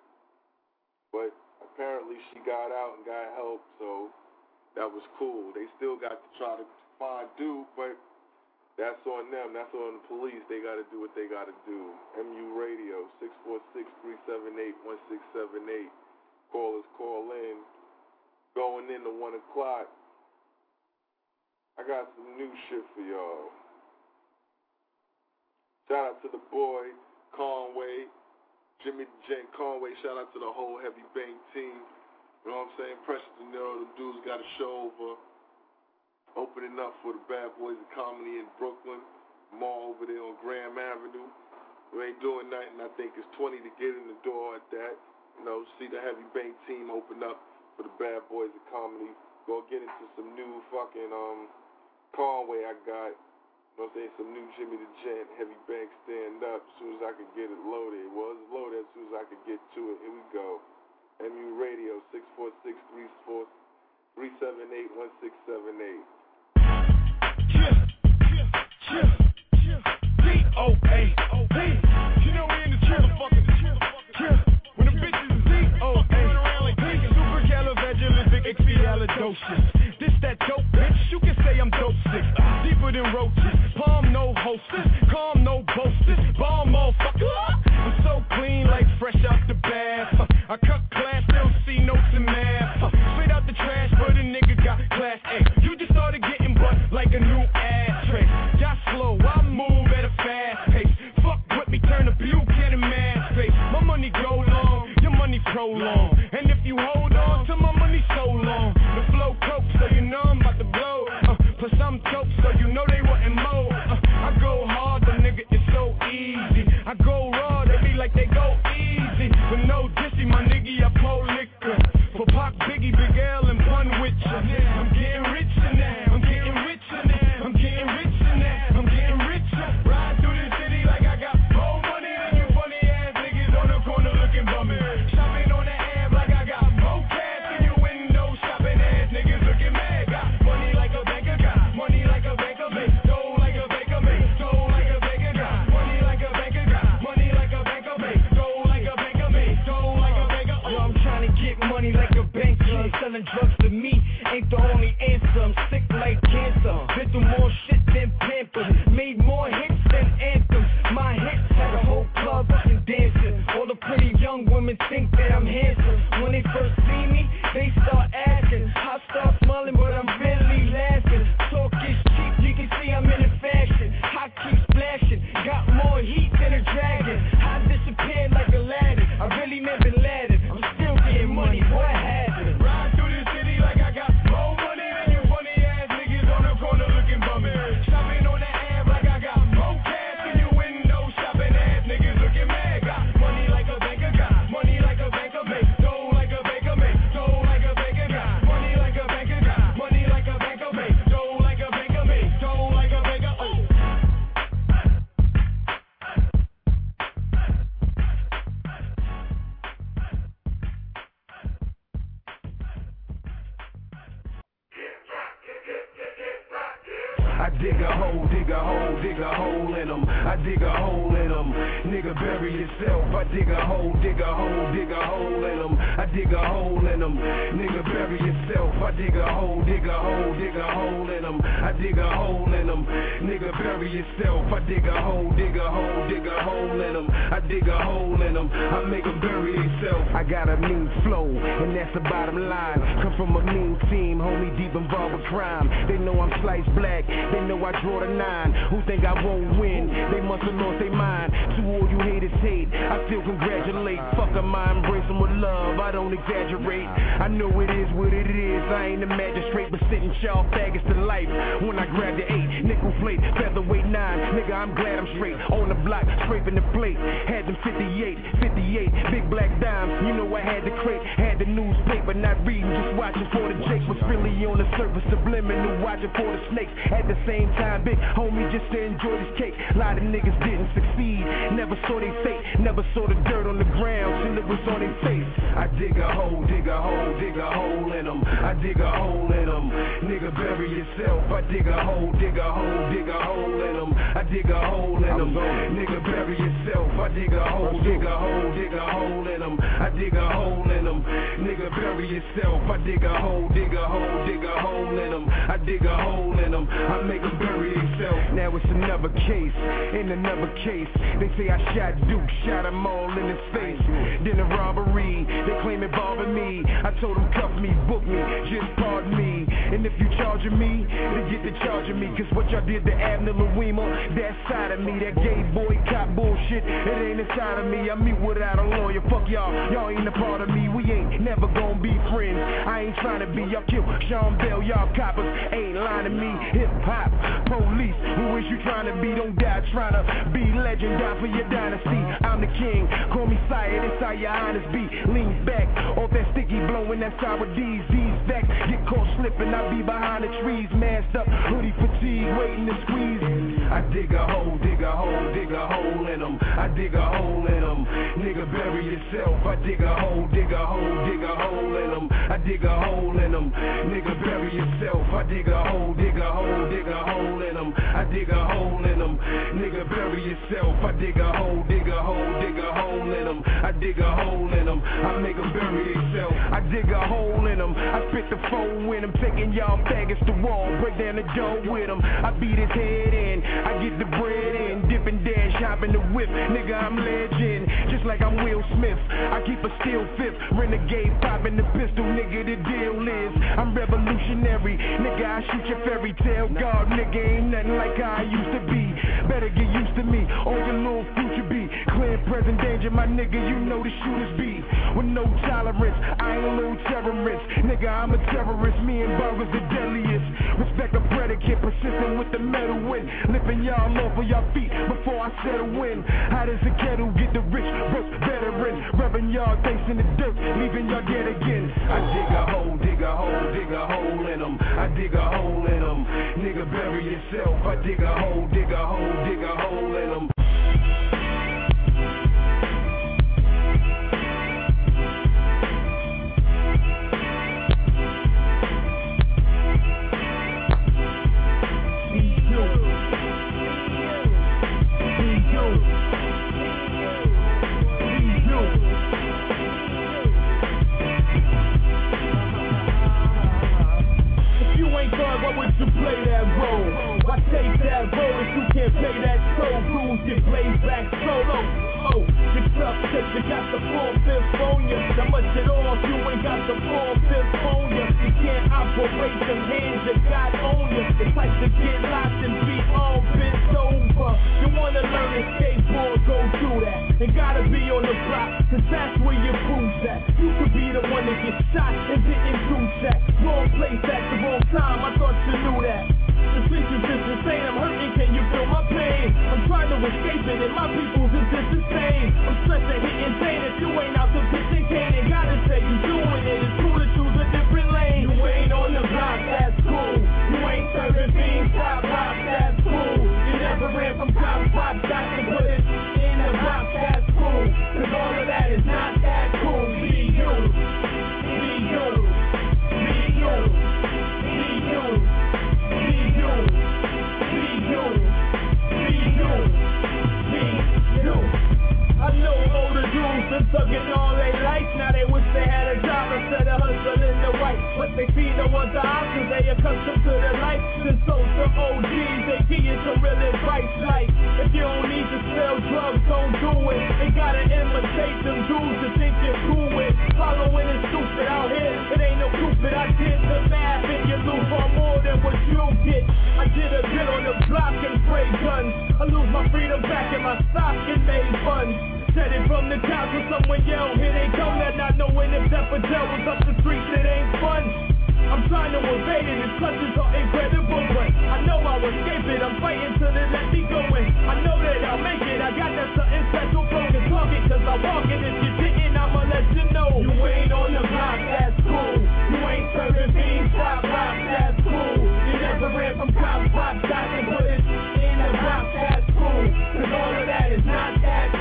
But apparently she got out and got help, so that was cool. They still got to try to find Duke, but that's on them. That's on the police. They got to do what they got to do. MU Radio, 646-378-1678. Callers call in. Going in into 1 o'clock. I got some new shit for y'all. Shout out to the boy, Conway, Jimmy J. Conway. Shout out to the whole Heavy Bank team. You know what I'm saying? Precious De Niro, the dudes got a show over opening up for the Bad Boys of Comedy in Brooklyn. Mall over there on Graham Avenue. We ain't doing nothing. I think it's 20 to get in the door at that. You know, see the Heavy Bank team open up for the Bad Boys of Comedy. Go get into some new fucking um Conway I got. You know what I'm saying? Some new Jimmy the Gent, Heavy Bank stand up as soon as I could get it loaded. Well, it's loaded as soon as I could get to it. Here we go. MU Radio, 646 378 1678. D-O-A. You know we in the. When the bitches oh, expialidocious. This that dope say I'm dope sick. Deeper than roaches. Palm no hostess, calm no boasters. Bomb motherfucker. I'm so clean like fresh out the bath. I cut class, don't see notes in math. Straight out the trash, but a nigga got class A. You just started getting butt like a new ashtray. Y'all slow, I move at a fast pace. Fuck with me, turn a Buchanan mask face. My money go long, your money prolong. Young exaggerate. I know it is what it is, I ain't a magistrate, but sitting y'all faggots to life. When I grab the eight, nickel plate, featherweight nine, nigga, I'm glad I'm straight. On the block, scraping the plate. Had them 58, 58, big black dimes. You know I had the crate, had the newspaper, not reading, just watching for the Jake. Was really on the surface, subliminal, watching for the snakes. At the same time, big homie, just to enjoy this cake. A lot of niggas didn't succeed, never saw their fate, never saw the dirt on the ground till it was on their face. I dig a hole, dig a hole, dig a hole in them. I dig a hole in them. Bury yourself. I dig a hole, dig a hole, dig a hole in them. I dig a hole in them. Nigga, bury yourself. I dig a hole, dig a hole, dig a hole in them. I dig a hole in them. Nigga, bury yourself. I dig a hole, dig a hole, dig a hole in them. I dig a hole in them. I make 'em bury themselves. Now it's another case, in another case. They say I shot Duke, shot 'em all in his face. Then a robbery, they claim involving me. I told them cuff me, book me, just pardon me. And if you charging me, then get to charging me. Cause what y'all did to Abner Louima, that side of me, that gay boy cop bullshit, it ain't inside of me. I meet without a lawyer, fuck y'all, y'all ain't a part of me. We ain't never gonna be friends. I ain't trying to be, y'all kill Sean Bell, y'all coppers ain't lying to me. Hip hop, police, who is you trying to be? Don't die trying to be legend, die for your dynasty. I'm the king, call me sire, that's how your honest be. Lean back, off that sticky blowing, that's sour D's. These facts get caught slipping, I be behind the trees, masked up, hoodie fatigue, waiting to squeeze. I dig a hole, dig a hole, dig a hole in them. I dig a hole in them. Nigga, bury yourself. I dig a hole, dig a hole, dig a hole in them. I dig a hole in them. Nigga, bury yourself. I dig a hole, dig a hole, dig a hole in them. I dig a hole in them. Nigga, bury yourself. I dig a hole, dig a hole, dig a hole in them. I dig a hole in them. I make them bury themselves. I dig a hole in them. I spit the phone with them. Taking y'all faggots to wall. Break down the door with them. I beat his head in. I get the bread in. Dip and dash, hop in the whip. Nigga, I'm legend. Just like I'm Will Smith. I keep a steel fifth. Renegade popping the pistol. Nigga, the deal is. I'm revolutionary. Nigga, I shoot your fairy tale. God, nigga, ain't nothing like I used to be. Better get used to me. Or your little future be. Clear present danger, my nigga. You know the shooters be. With no tolerance. I ain't a little terrorist. Nigga, I'm a terrorist. Me and was the deadliest. Respect the predicate. Persistent with the metal win. Lifting y'all off of y'all feet before I settle in. How does a kettle get the rich? Broke veteran. Rubbing y'all thanks in the dirt. Leaving y'all dead again. I dig a hole, dig a hole, dig a hole in them. I dig a hole in them. Nigga, bury yourself. I dig a hole, dig a hole, dig a hole in them. Play that role? Why take that role if you can't pay that toll? Rules get blazed back solo. Oh, you tough cause you got the full fifth on ya. Now much it all you ain't got the full fifth on ya. You can't operate them hands you got on ya. It's like to get locked and be all bent over. You wanna learn to skateboard, go do that. And gotta be on the block, cause that's where your proof's at. You could be the one that gets shot and didn't do that. Wrong place at the wrong time, I thought you knew that. The is just insane, I'm hurting, can you feel my pain? I'm trying to escape it, and my people's just the same. I'm stressed and hitting pain if you ain't out the pitch and cane. And gotta say you doing it, it's cool to choose a different lane. You ain't on the block, that's cool. You ain't serving beans, top top pop, got to put it in the box, that's cool. Cause all of that is not been thugging all their life. Now they wish they had a job instead of hustling the right. But they see no other options. They accustomed to the life. Since so some OGs, they give you some real advice. Like if you don't need to sell drugs, don't do it. They gotta imitate them dudes to think you're cool with. Following is stupid out here. It ain't no stupid. I did the math and you lose far more than what you get. I did a bit on the block and spray guns. I lose my freedom back in my stock and made funds. Said it from the top when someone yelled, here they come, that not knowing if that Patel was up the streets, it ain't fun. I'm trying to evade it, his clutches are incredible, but I know I'll escape it. I'm fighting till they let me go in. I know that I'll make it. I got that something special broken talking, cause I walk it. If you didn't, I'ma let you know. You ain't on the block, that's cool. You ain't serving beans, top rock, that's cool. You never ran from cop, pop, shot, and put it in the box, that's cool. Cause all of that is not that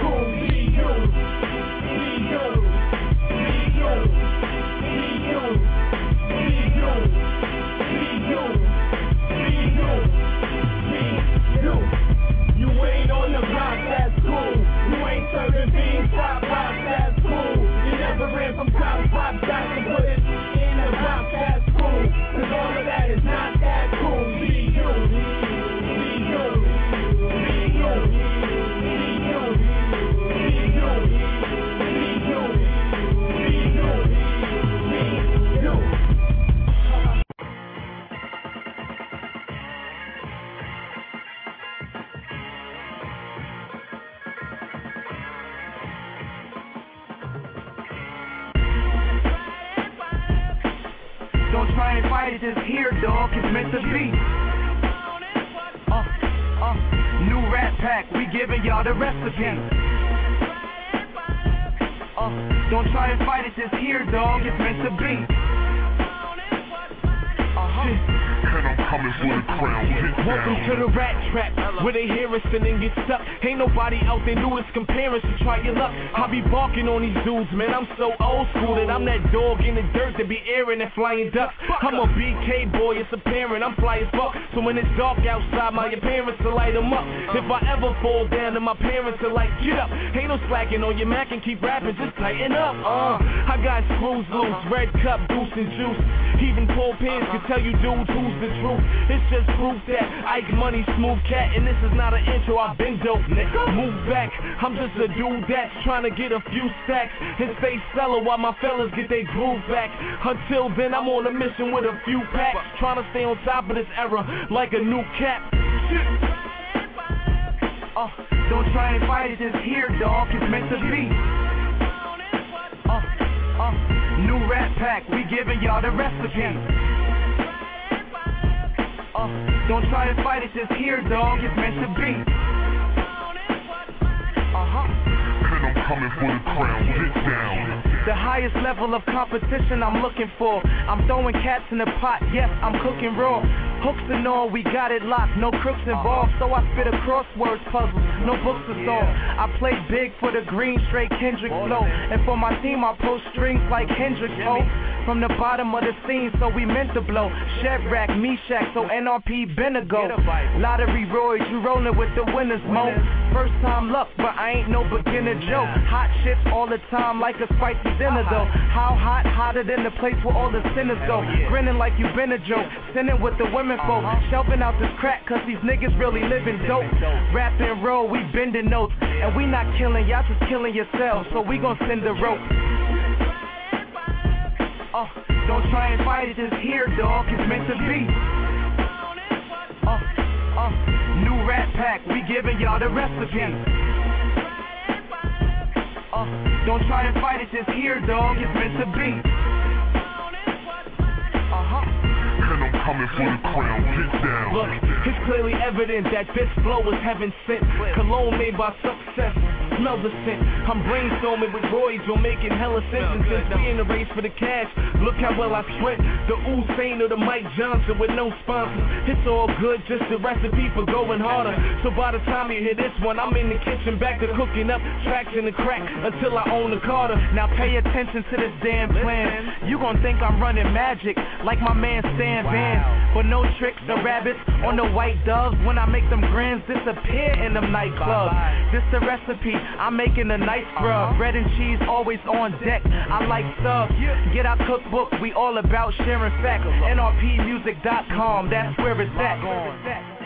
pop, pop, shot, and put it in the box, that's. Cause all of that is not out there new as comparing, so try your luck. I be barking on these dudes, man. I'm so old school that I'm that dog in the dirt that be airing and flying ducks. I'm a BK boy, it's apparent. I'm fly as fuck. So when it's dark outside, my parents will light 'em up. If I ever fall down, then my parents will like, get up. Ain't no slacking on your Mac and keep rapping, just tighten up. Uh, I got screws loose, red cup, deuce and juice. Even Paul Pierce can tell you dudes who's the truth. It's just proof that Ike Money smooth cat, and this is not an intro. I've been dope, nigga. Move back. I'm just a dude that's trying to get a few stacks and stay cellar while my fellas get their groove back. Until then, I'm on a mission with a few packs, trying to stay on top of this era like a new cap. Uh, don't try and fight it, just here, dog. It's meant to be. Uh, uh, new rat pack, we giving y'all the recipe. Uh, don't try and fight it, just here, dog. It's meant to be. And I'm coming for the crown. Get down. The highest level of competition I'm looking for. I'm throwing cats in the pot, yes, I'm cooking raw. Hooks and all, we got it locked, no crooks involved. So I spit a crosswords puzzle, no books to solve. I play big for the green, straight Kendrick flow. And for my team, I post strings like Hendrix, oh. From the bottom of the scene, so we meant to blow. Shadrach, Meshach, so NRP been a go. Lottery Roy, you rolling with the winners, mo. First time luck, but I ain't no beginner joke. Hot shits all the time like a spicy dinner though. How hot, hotter than the place where all the sinners go. Grinning like you been a joke, sinning with the women folk. Shelving out this crack, cause these niggas really living dope. Rap and roll, we bending notes. And we not killing, y'all just killing yourselves. So we gon' send the rope. Uh, don't try and fight it, just here, dog. It's meant to be. Uh, uh, new rat pack, we giving y'all the recipe. Uh, don't try to fight it, just here, dog. It's meant to be. Coming for the crown. Get down. Look, it's clearly evident that this flow is heaven sent. Cologne made by success. Smell the scent. I'm brainstorming with Roy's on making hella since we in the race for the cash, look how well I spent. The Usain or the Mike Johnson with no sponsors. It's all good, just a recipe for going harder. So by the time you hear this one, I'm in the kitchen back to cooking up tracks in the crack until I own the Carter. Now pay attention to this damn plan. You gon' think I'm running magic, like my man Stan Van. But no tricks or rabbits on the white doves. When I make them grins disappear in them nightclubs. This the recipe, I'm making a nice grub. Bread and cheese always on deck. I like subs. Get our cookbook, we all about sharing facts. NRPmusic.com, that's where it's at.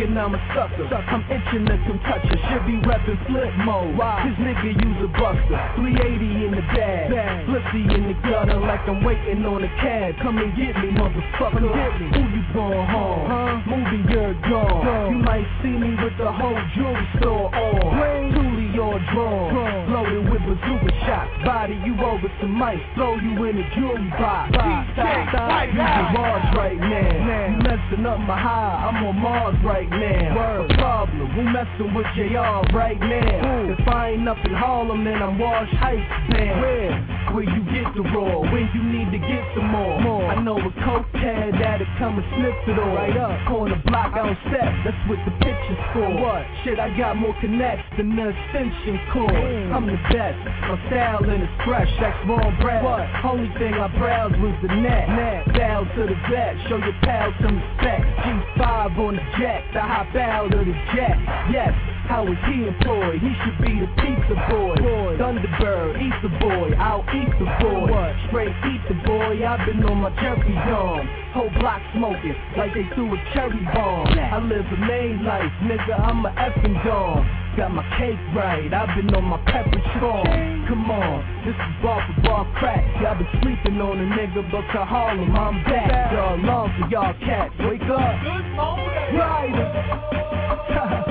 Thinking I'm a sucker. I'm itching to come touch her. Should be reppin' flip mode. This nigga use a buster. 380 in the bag. Flipsy in the gutter like I'm waiting on a cab. Come and get me, motherfucker. Who you going home? Huh? Moving your gone. You might see me with the whole jewelry store on. Drawn. Loaded with bazooka shots. Body you over some mice. Throw you in a jewelry box. You House. Mars right now. You messing up my high. I'm on Mars right now. Word problem. Who messing with JR right now? If I ain't up in Harlem, then I'm Wash Heights man. Where? You get the raw? When you need to get some more? more. I know a coke head that'll come and sniff it all. Right up. On the block, don't step. That's what the picture's for. What? Shit, I got more connects than the extension cord. I'm the best. My style and it's fresh. That's wrong brand. What? Only thing I browse was the net. Net. Down to the vet. Show your pals some respect. G5 on the jet. The hop out of the jet. Yes. How is he employed? He should be the pizza boy. Thunderbird, eat the boy, I'll eat the boy. What? Straight eat the boy, I've been on my Jeffrey Dawn. Whole block smoking like they threw a cherry bomb. I live a main life, nigga, I'm a effing dog. Got my cake right, I've been on my pepper strong. Come on, this is bar for bar crack. Y'all been sleeping on a nigga, but to Harlem, I'm back. Y'all long for y'all cats, wake up. Good morning. Right. [LAUGHS]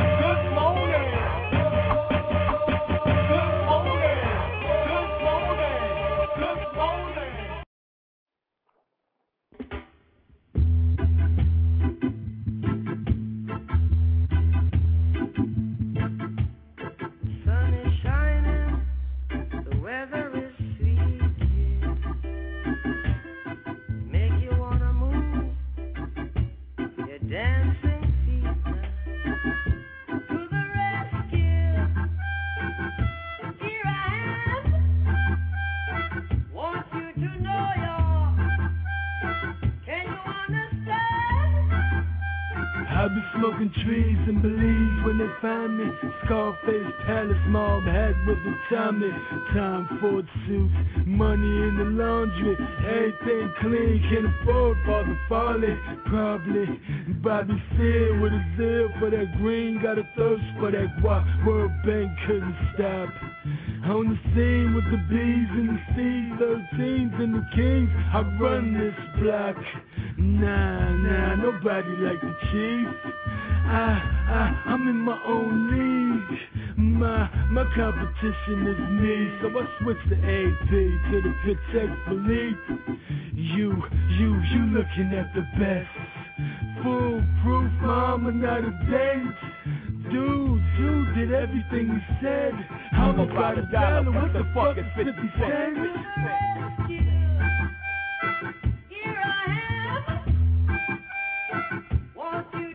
I be smoking trees and believe when they find me. Scarface Palace, mob hat with the Tommy. Tom Ford suits, money in the laundry. Everything clean, can afford Father Farley. Probably Bobby Seale with a zeal for that green. Got a thirst for that guap. World Bank couldn't stop. On the scene with the bees and the C's, 13s and the Kings. I run this block. Nah, nah, nobody like the Chief. I, I, I'm in my own league. My, my competition is me, so I switch the AP to the Patek Philippe. You, you, you looking at the best. Foolproof, mama, not a dent. Dude, dude did everything he said. How about a dollar? What the fuck is 50 cents? Here I am want you.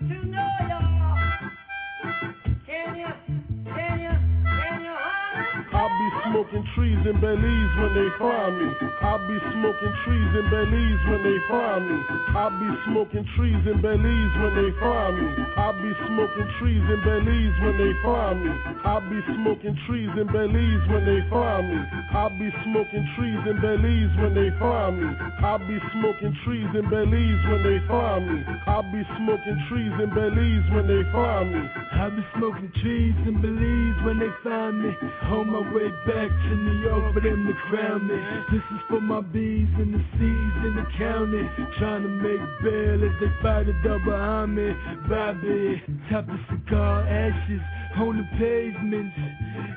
Smoking trees in Belize when they find me. I'll be smoking trees in Belize when they find me. I'll be smoking trees in Belize when they find me. I'll be smoking trees in Belize when they find me. I'll be smoking trees in Belize when they find me. I'll be smoking trees in Belize when they find me. I'll be smoking trees in Belize when they find me. I'll be smoking trees in Belize when they find me. I'll be smoking trees in Belize when they find me. On my way back to New York for them to crown me. This is for my bees and the C's in the county. Trying to make bail as they fight a double me. Bobby, top the cigar ashes on the pavement.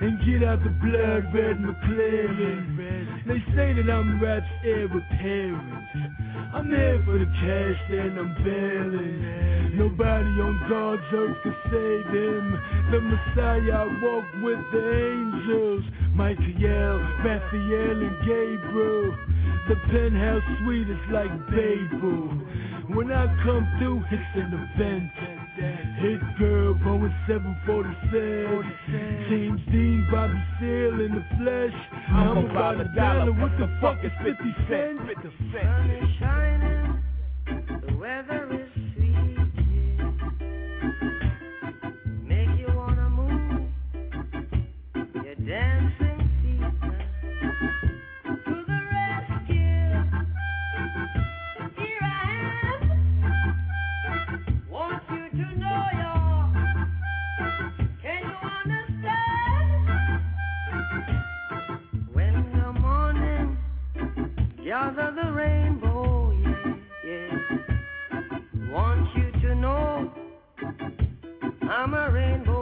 And get out the blood red McLaren. They say that I'm rap's heir apparent. I'm here for the cash and I'm bailing. Nobody on God's earth can save him. The Messiah walked with the angels. Michael, Raphael, and Gabriel. The penthouse suite is like Babel. When I come through, it's an event. Hit girl going 747. James Dean, Bobby Seale in the flesh. I'm, about a dollar. What the fuck is 50 cents? Sun is gather the rainbow, yeah, yeah. Want you to know I'm a rainbow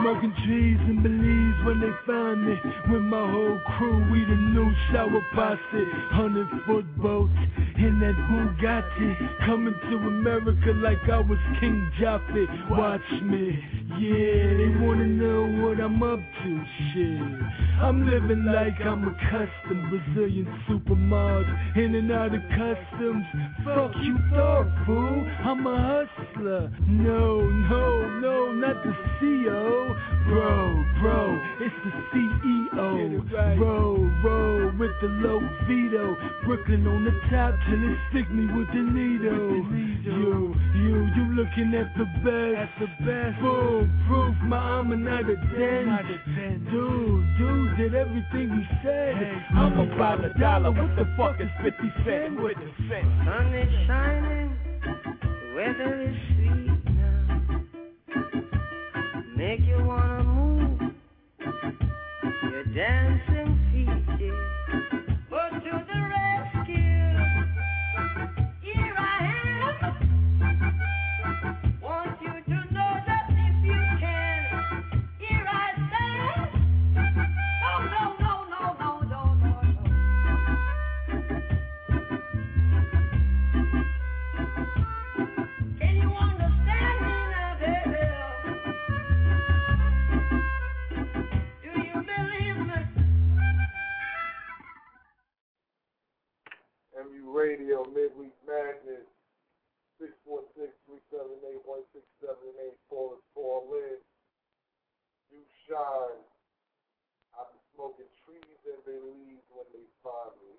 smoking trees in Belize when they find me. With my whole crew, we the new shower posse. Hundred foot boats in that Bugatti. Coming to America like I was King Jaffe. Watch me, yeah, they wanna know what I'm up to. Shit, I'm living like I'm a custom Brazilian supermodel. In and out of customs. Fuck you thought, fool. I'm a hustler. No, no, no, not the CEO. Bro, bro, it's the CEO. Roll, roll with the low veto. Brooklyn on the top till it stick me with the needle. You, you, you looking at the best. At the best. Full proof, my armor not a dent. Dude, dude did everything he said. I'm about a dollar. What the fuck is 50 cents? With the cent. Sun is shining, the weather is sweet now. Make you wanna move your dancing Radio, Midweek Madness, 646-378-1678, call us, call in. You shine. I be smoking trees and they leave when they find me.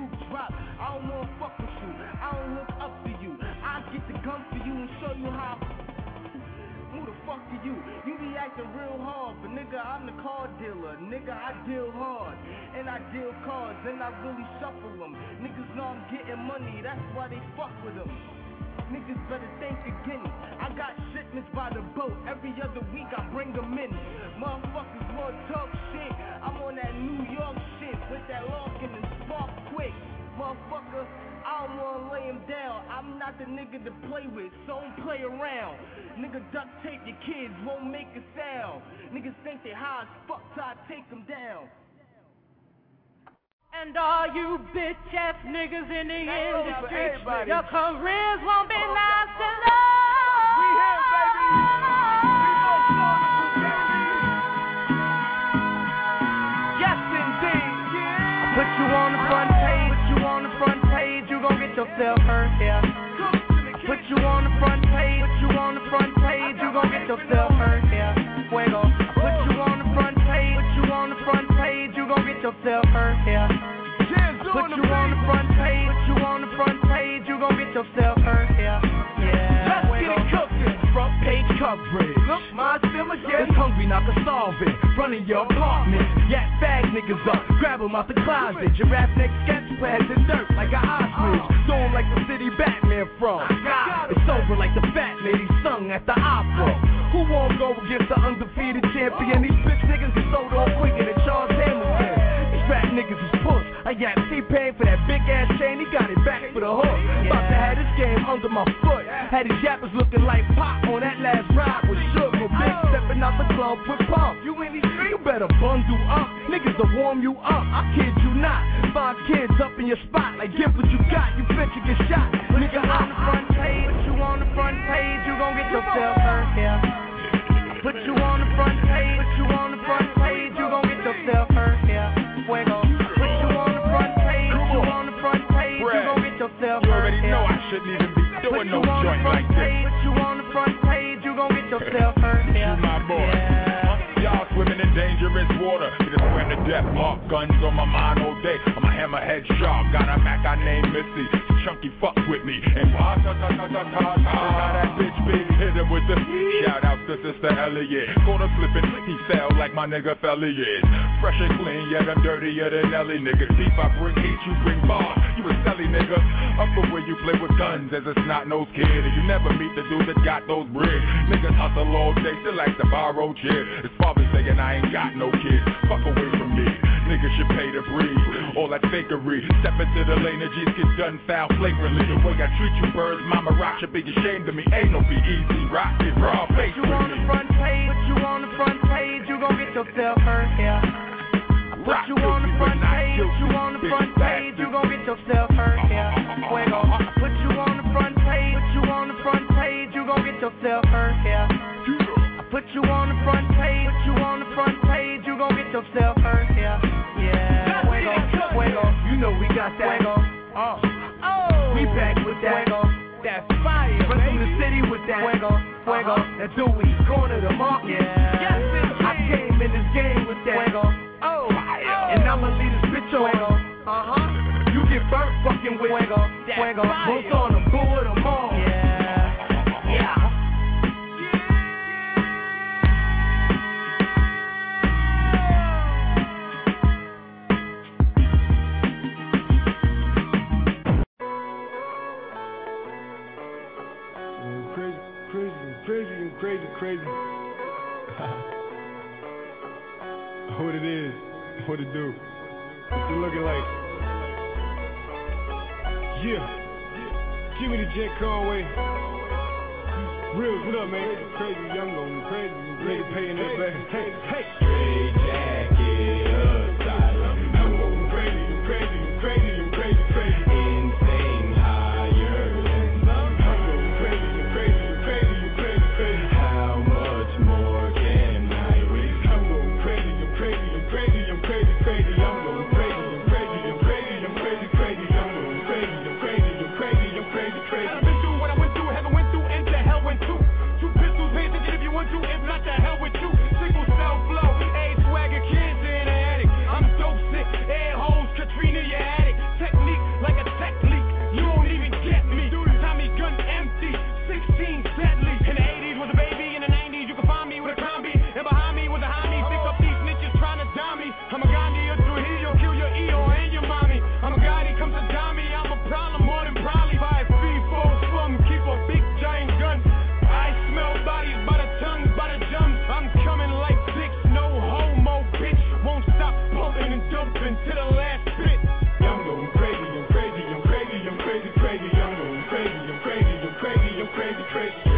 Duke drop. I don't wanna fuck with you. I don't look up to you. I'll get the gun for you and show you how. [LAUGHS] Who the fuck are you? You be acting real hard, but nigga, I'm the car dealer. Nigga, I deal hard. And I deal cards, and I really shuffle them. Niggas know I'm getting money, that's why they fuck with them. Niggas better think again. I got shipments by the boat. Every other week I bring them in. Motherfuckers wanna talk shit. I'm on that New York shit with that lock and the spark quick. Motherfucker, I don't wanna lay him down. I'm not the nigga to play with, so don't play around. Nigga duct tape your kids, won't make a sound. Niggas think they high as fuck till I take them down. And all you bitch ass niggas in the industry, your careers won't be lasting long. We here, baby. Yes, indeed. I put you on the front page, put you on the front page, you gon' get yourself hurt, yeah. Put you on the front page, put you on the front page, you gon' get yourself hurt, yeah. Fuego. Yourself hurt, yeah. Put you on the front page, put you on the front page, you gon' get yourself hurt, yeah. Yeah. Let's get it cooking. Front page coverage. Look, my simmer, It's hungry, not to solve it. Running your apartment. Yak bag niggas up. Grab 'em out the closet. Your rap neck sketch pads in dirt like an ostrich. Uh. Throw 'em like the city Batman from. It's over like the fat lady sung at the opera. Who won't go against the undefeated champion? These bitch niggas is sold on quicker than Charles rap niggas is puss. I got T-Pain for that big ass chain. He got it back for the hook. About to have this game under my foot. Had his yappers looking like pop on that last ride with Sugar. Big stepping out the club with pump. You in these streets, you better bundle up. Niggas to warm you up. I kid you not. Five kids up in your spot. Like, give what you got. You fit to get shot. Nigga, on the front page, put you on the front page, you gon' get yourself hurt, yeah. Put you on the front page, put you on the front page. You gon' get yourself hurt. shouldn't even be doing no joint like this. Put you on the front page, you gon' get yourself hurt. Yeah. You my boy. Yeah. Y'all swimming in dangerous water. Just swam to death. Mark guns on my mind all day. I'm a hammerhead shark. Got a Mac I named Missy. Chunky fuck with me. And ta ta ta ta ta ta. Now that bitch big hit him with the shout out to Sister Elliot. Gonna flip. He fell like my nigga Felly is. Fresh and clean, yet I'm dirtier than Ellie, nigga. Deep I bring heat, you bring bars. You a selly nigga. Up for where you play with guns as a snot nose kid. And you never meet the dude that got those bricks. Niggas hustle all day, still like to borrow chips. His father saying I ain't got no kids. Fuck away from me. Niggas should pay to breathe. All that fakery. Step into the lane of G's get done foul flagrantly. The way I treat you birds, mama rock should be ashamed of me. Ain't no be easy, rock it raw face You on the front page, put you on the front page, you gon' get yourself hurt, yeah. I put you on the front page, you on the front page, you gon' get yourself hurt, yeah. Fuego. Put you on the front page, put you on the front page, you gon' get yourself hurt, yeah. Put you on the front page, put you on the front page, you gon' get yourself hurt, yeah. Yeah. Fuego, fuego. You know we got that. Fuego. Oh. We back with that. Fuego. That fire. Run from the city with that. Fuego, fuego. Uh-huh. That's we corner the market. Yeah. Yes, I came in this game with that. Fuego. Oh. And I'ma leave this bitch on. Fuego. Uh huh. You get burnt fucking with Fuego. that Fuego. fire. Both on them Me Conway. Real, what up, man? Crazy, young on crazy, nigga paying that back. Hey, hey. Dumping to the last bit. I'm going crazy, I'm crazy, I'm crazy, I'm crazy, crazy. I'm going crazy, I'm crazy, I'm crazy, I'm crazy, crazy.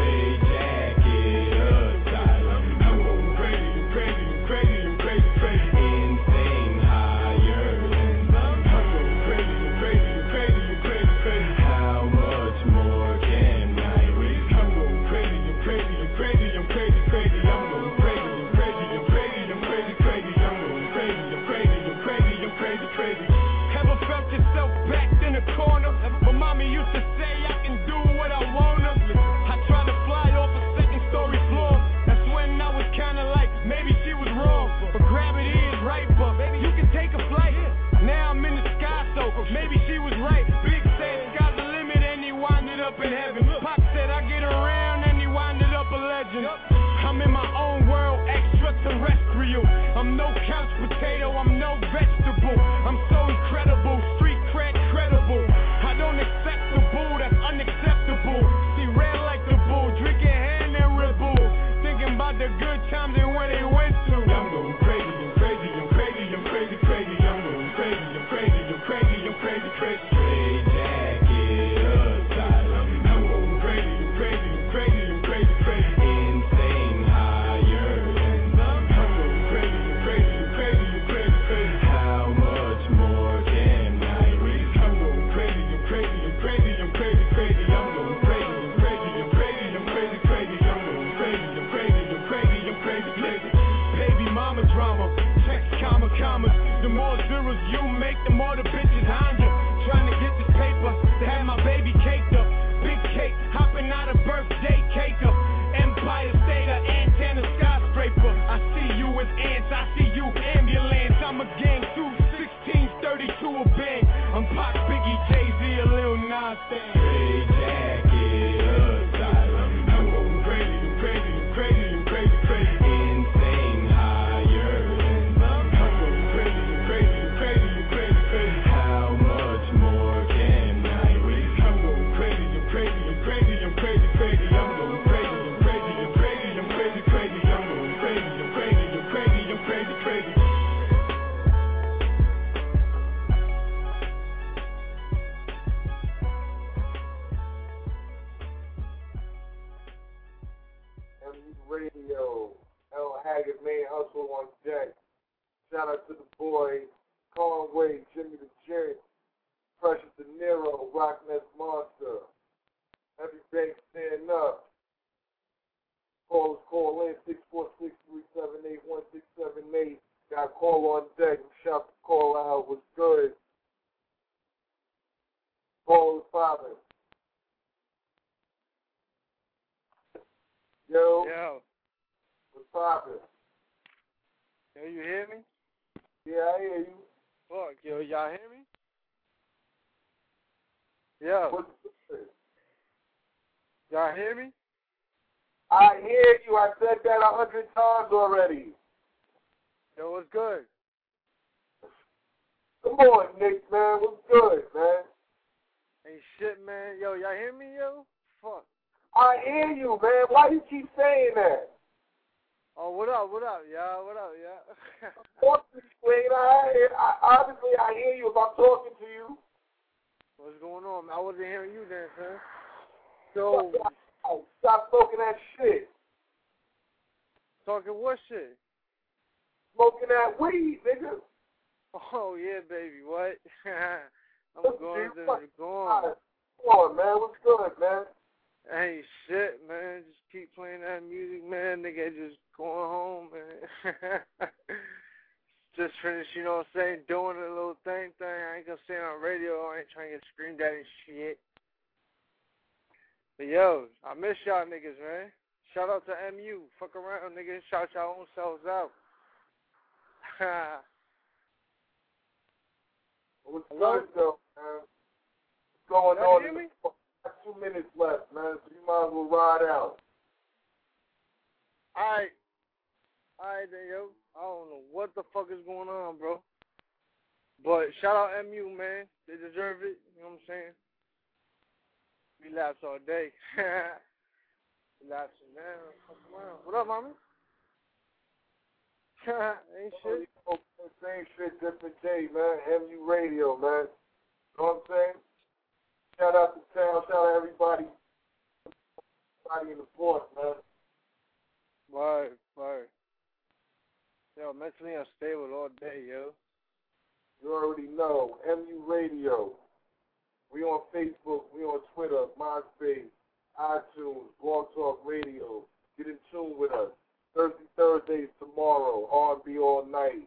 Couch potato, I'm no vegetable. I'm so incredible, zeros you Hustle on deck. Shout out to the boy, Conway, Jimmy the J, Precious De Niro, Rock Nest Monster. Every bank stand up. Call us, call in, 646-378-1678. Got a call on deck. Shout the call out. Was good. Call was popping. Yo. Yo. What's popping? Yo, you hear me? Yeah, I hear you. Fuck, yo, y'all hear me? Good? Y'all hear me? I hear you. I said that a hundred times already. Yo, what's good? Come on, Nick, man. What's good, man? Ain't shit, man. Yo, y'all hear me, yo? Fuck. I hear you, man. Why you keep saying that? Oh, what up, what up, y'all? What up, y'all? [LAUGHS] Wait, I, I obviously I hear you if I'm talking to you. What's going on? I wasn't hearing you then, son. So, stop talking that shit. talking what shit? Smoking that weed, nigga. Oh, yeah, baby, what? [LAUGHS] I'm Listen, going to the going. Come on, man. What's good, man? Ain't shit, man. Just keep playing that music, man. Nigga just going home, man. [LAUGHS] just finished, you know what I'm saying, doing a little thing thing. I ain't gonna say on radio. I ain't trying to get screamed at and shit. But yo, I miss y'all niggas, man. Shout out to MU. Fuck around, niggas. Shout y'all own selves out. [LAUGHS] What's good, though, man? What's going on? hear me? Two minutes left, man, so you might as well ride out. Alright. Alright then, yo. I don't know what the fuck is going on, bro. But shout out MU, man. They deserve it. You know what I'm saying? Relapse all day. [LAUGHS] Relapsing, man. What up, mommy? [LAUGHS] Ain't shit. Same shit, different day, man. MU Radio, man. You know what I'm saying? Shout out to town. Shout out everybody. Everybody in the force, man. Word, word. Yo, mentally unstable all day, yo. You already know. MU Radio. We on Facebook. We on Twitter, MySpace, iTunes, Blog Talk Radio. Get in tune with us. Thursday, Thursdays tomorrow. R&B all night.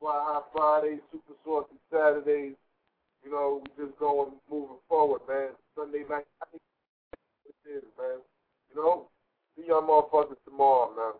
Fly High Fridays, Super Saucy Saturdays. You know, we just going moving forward, man. Sunday night. It is, man. You know? See y'all motherfuckers tomorrow.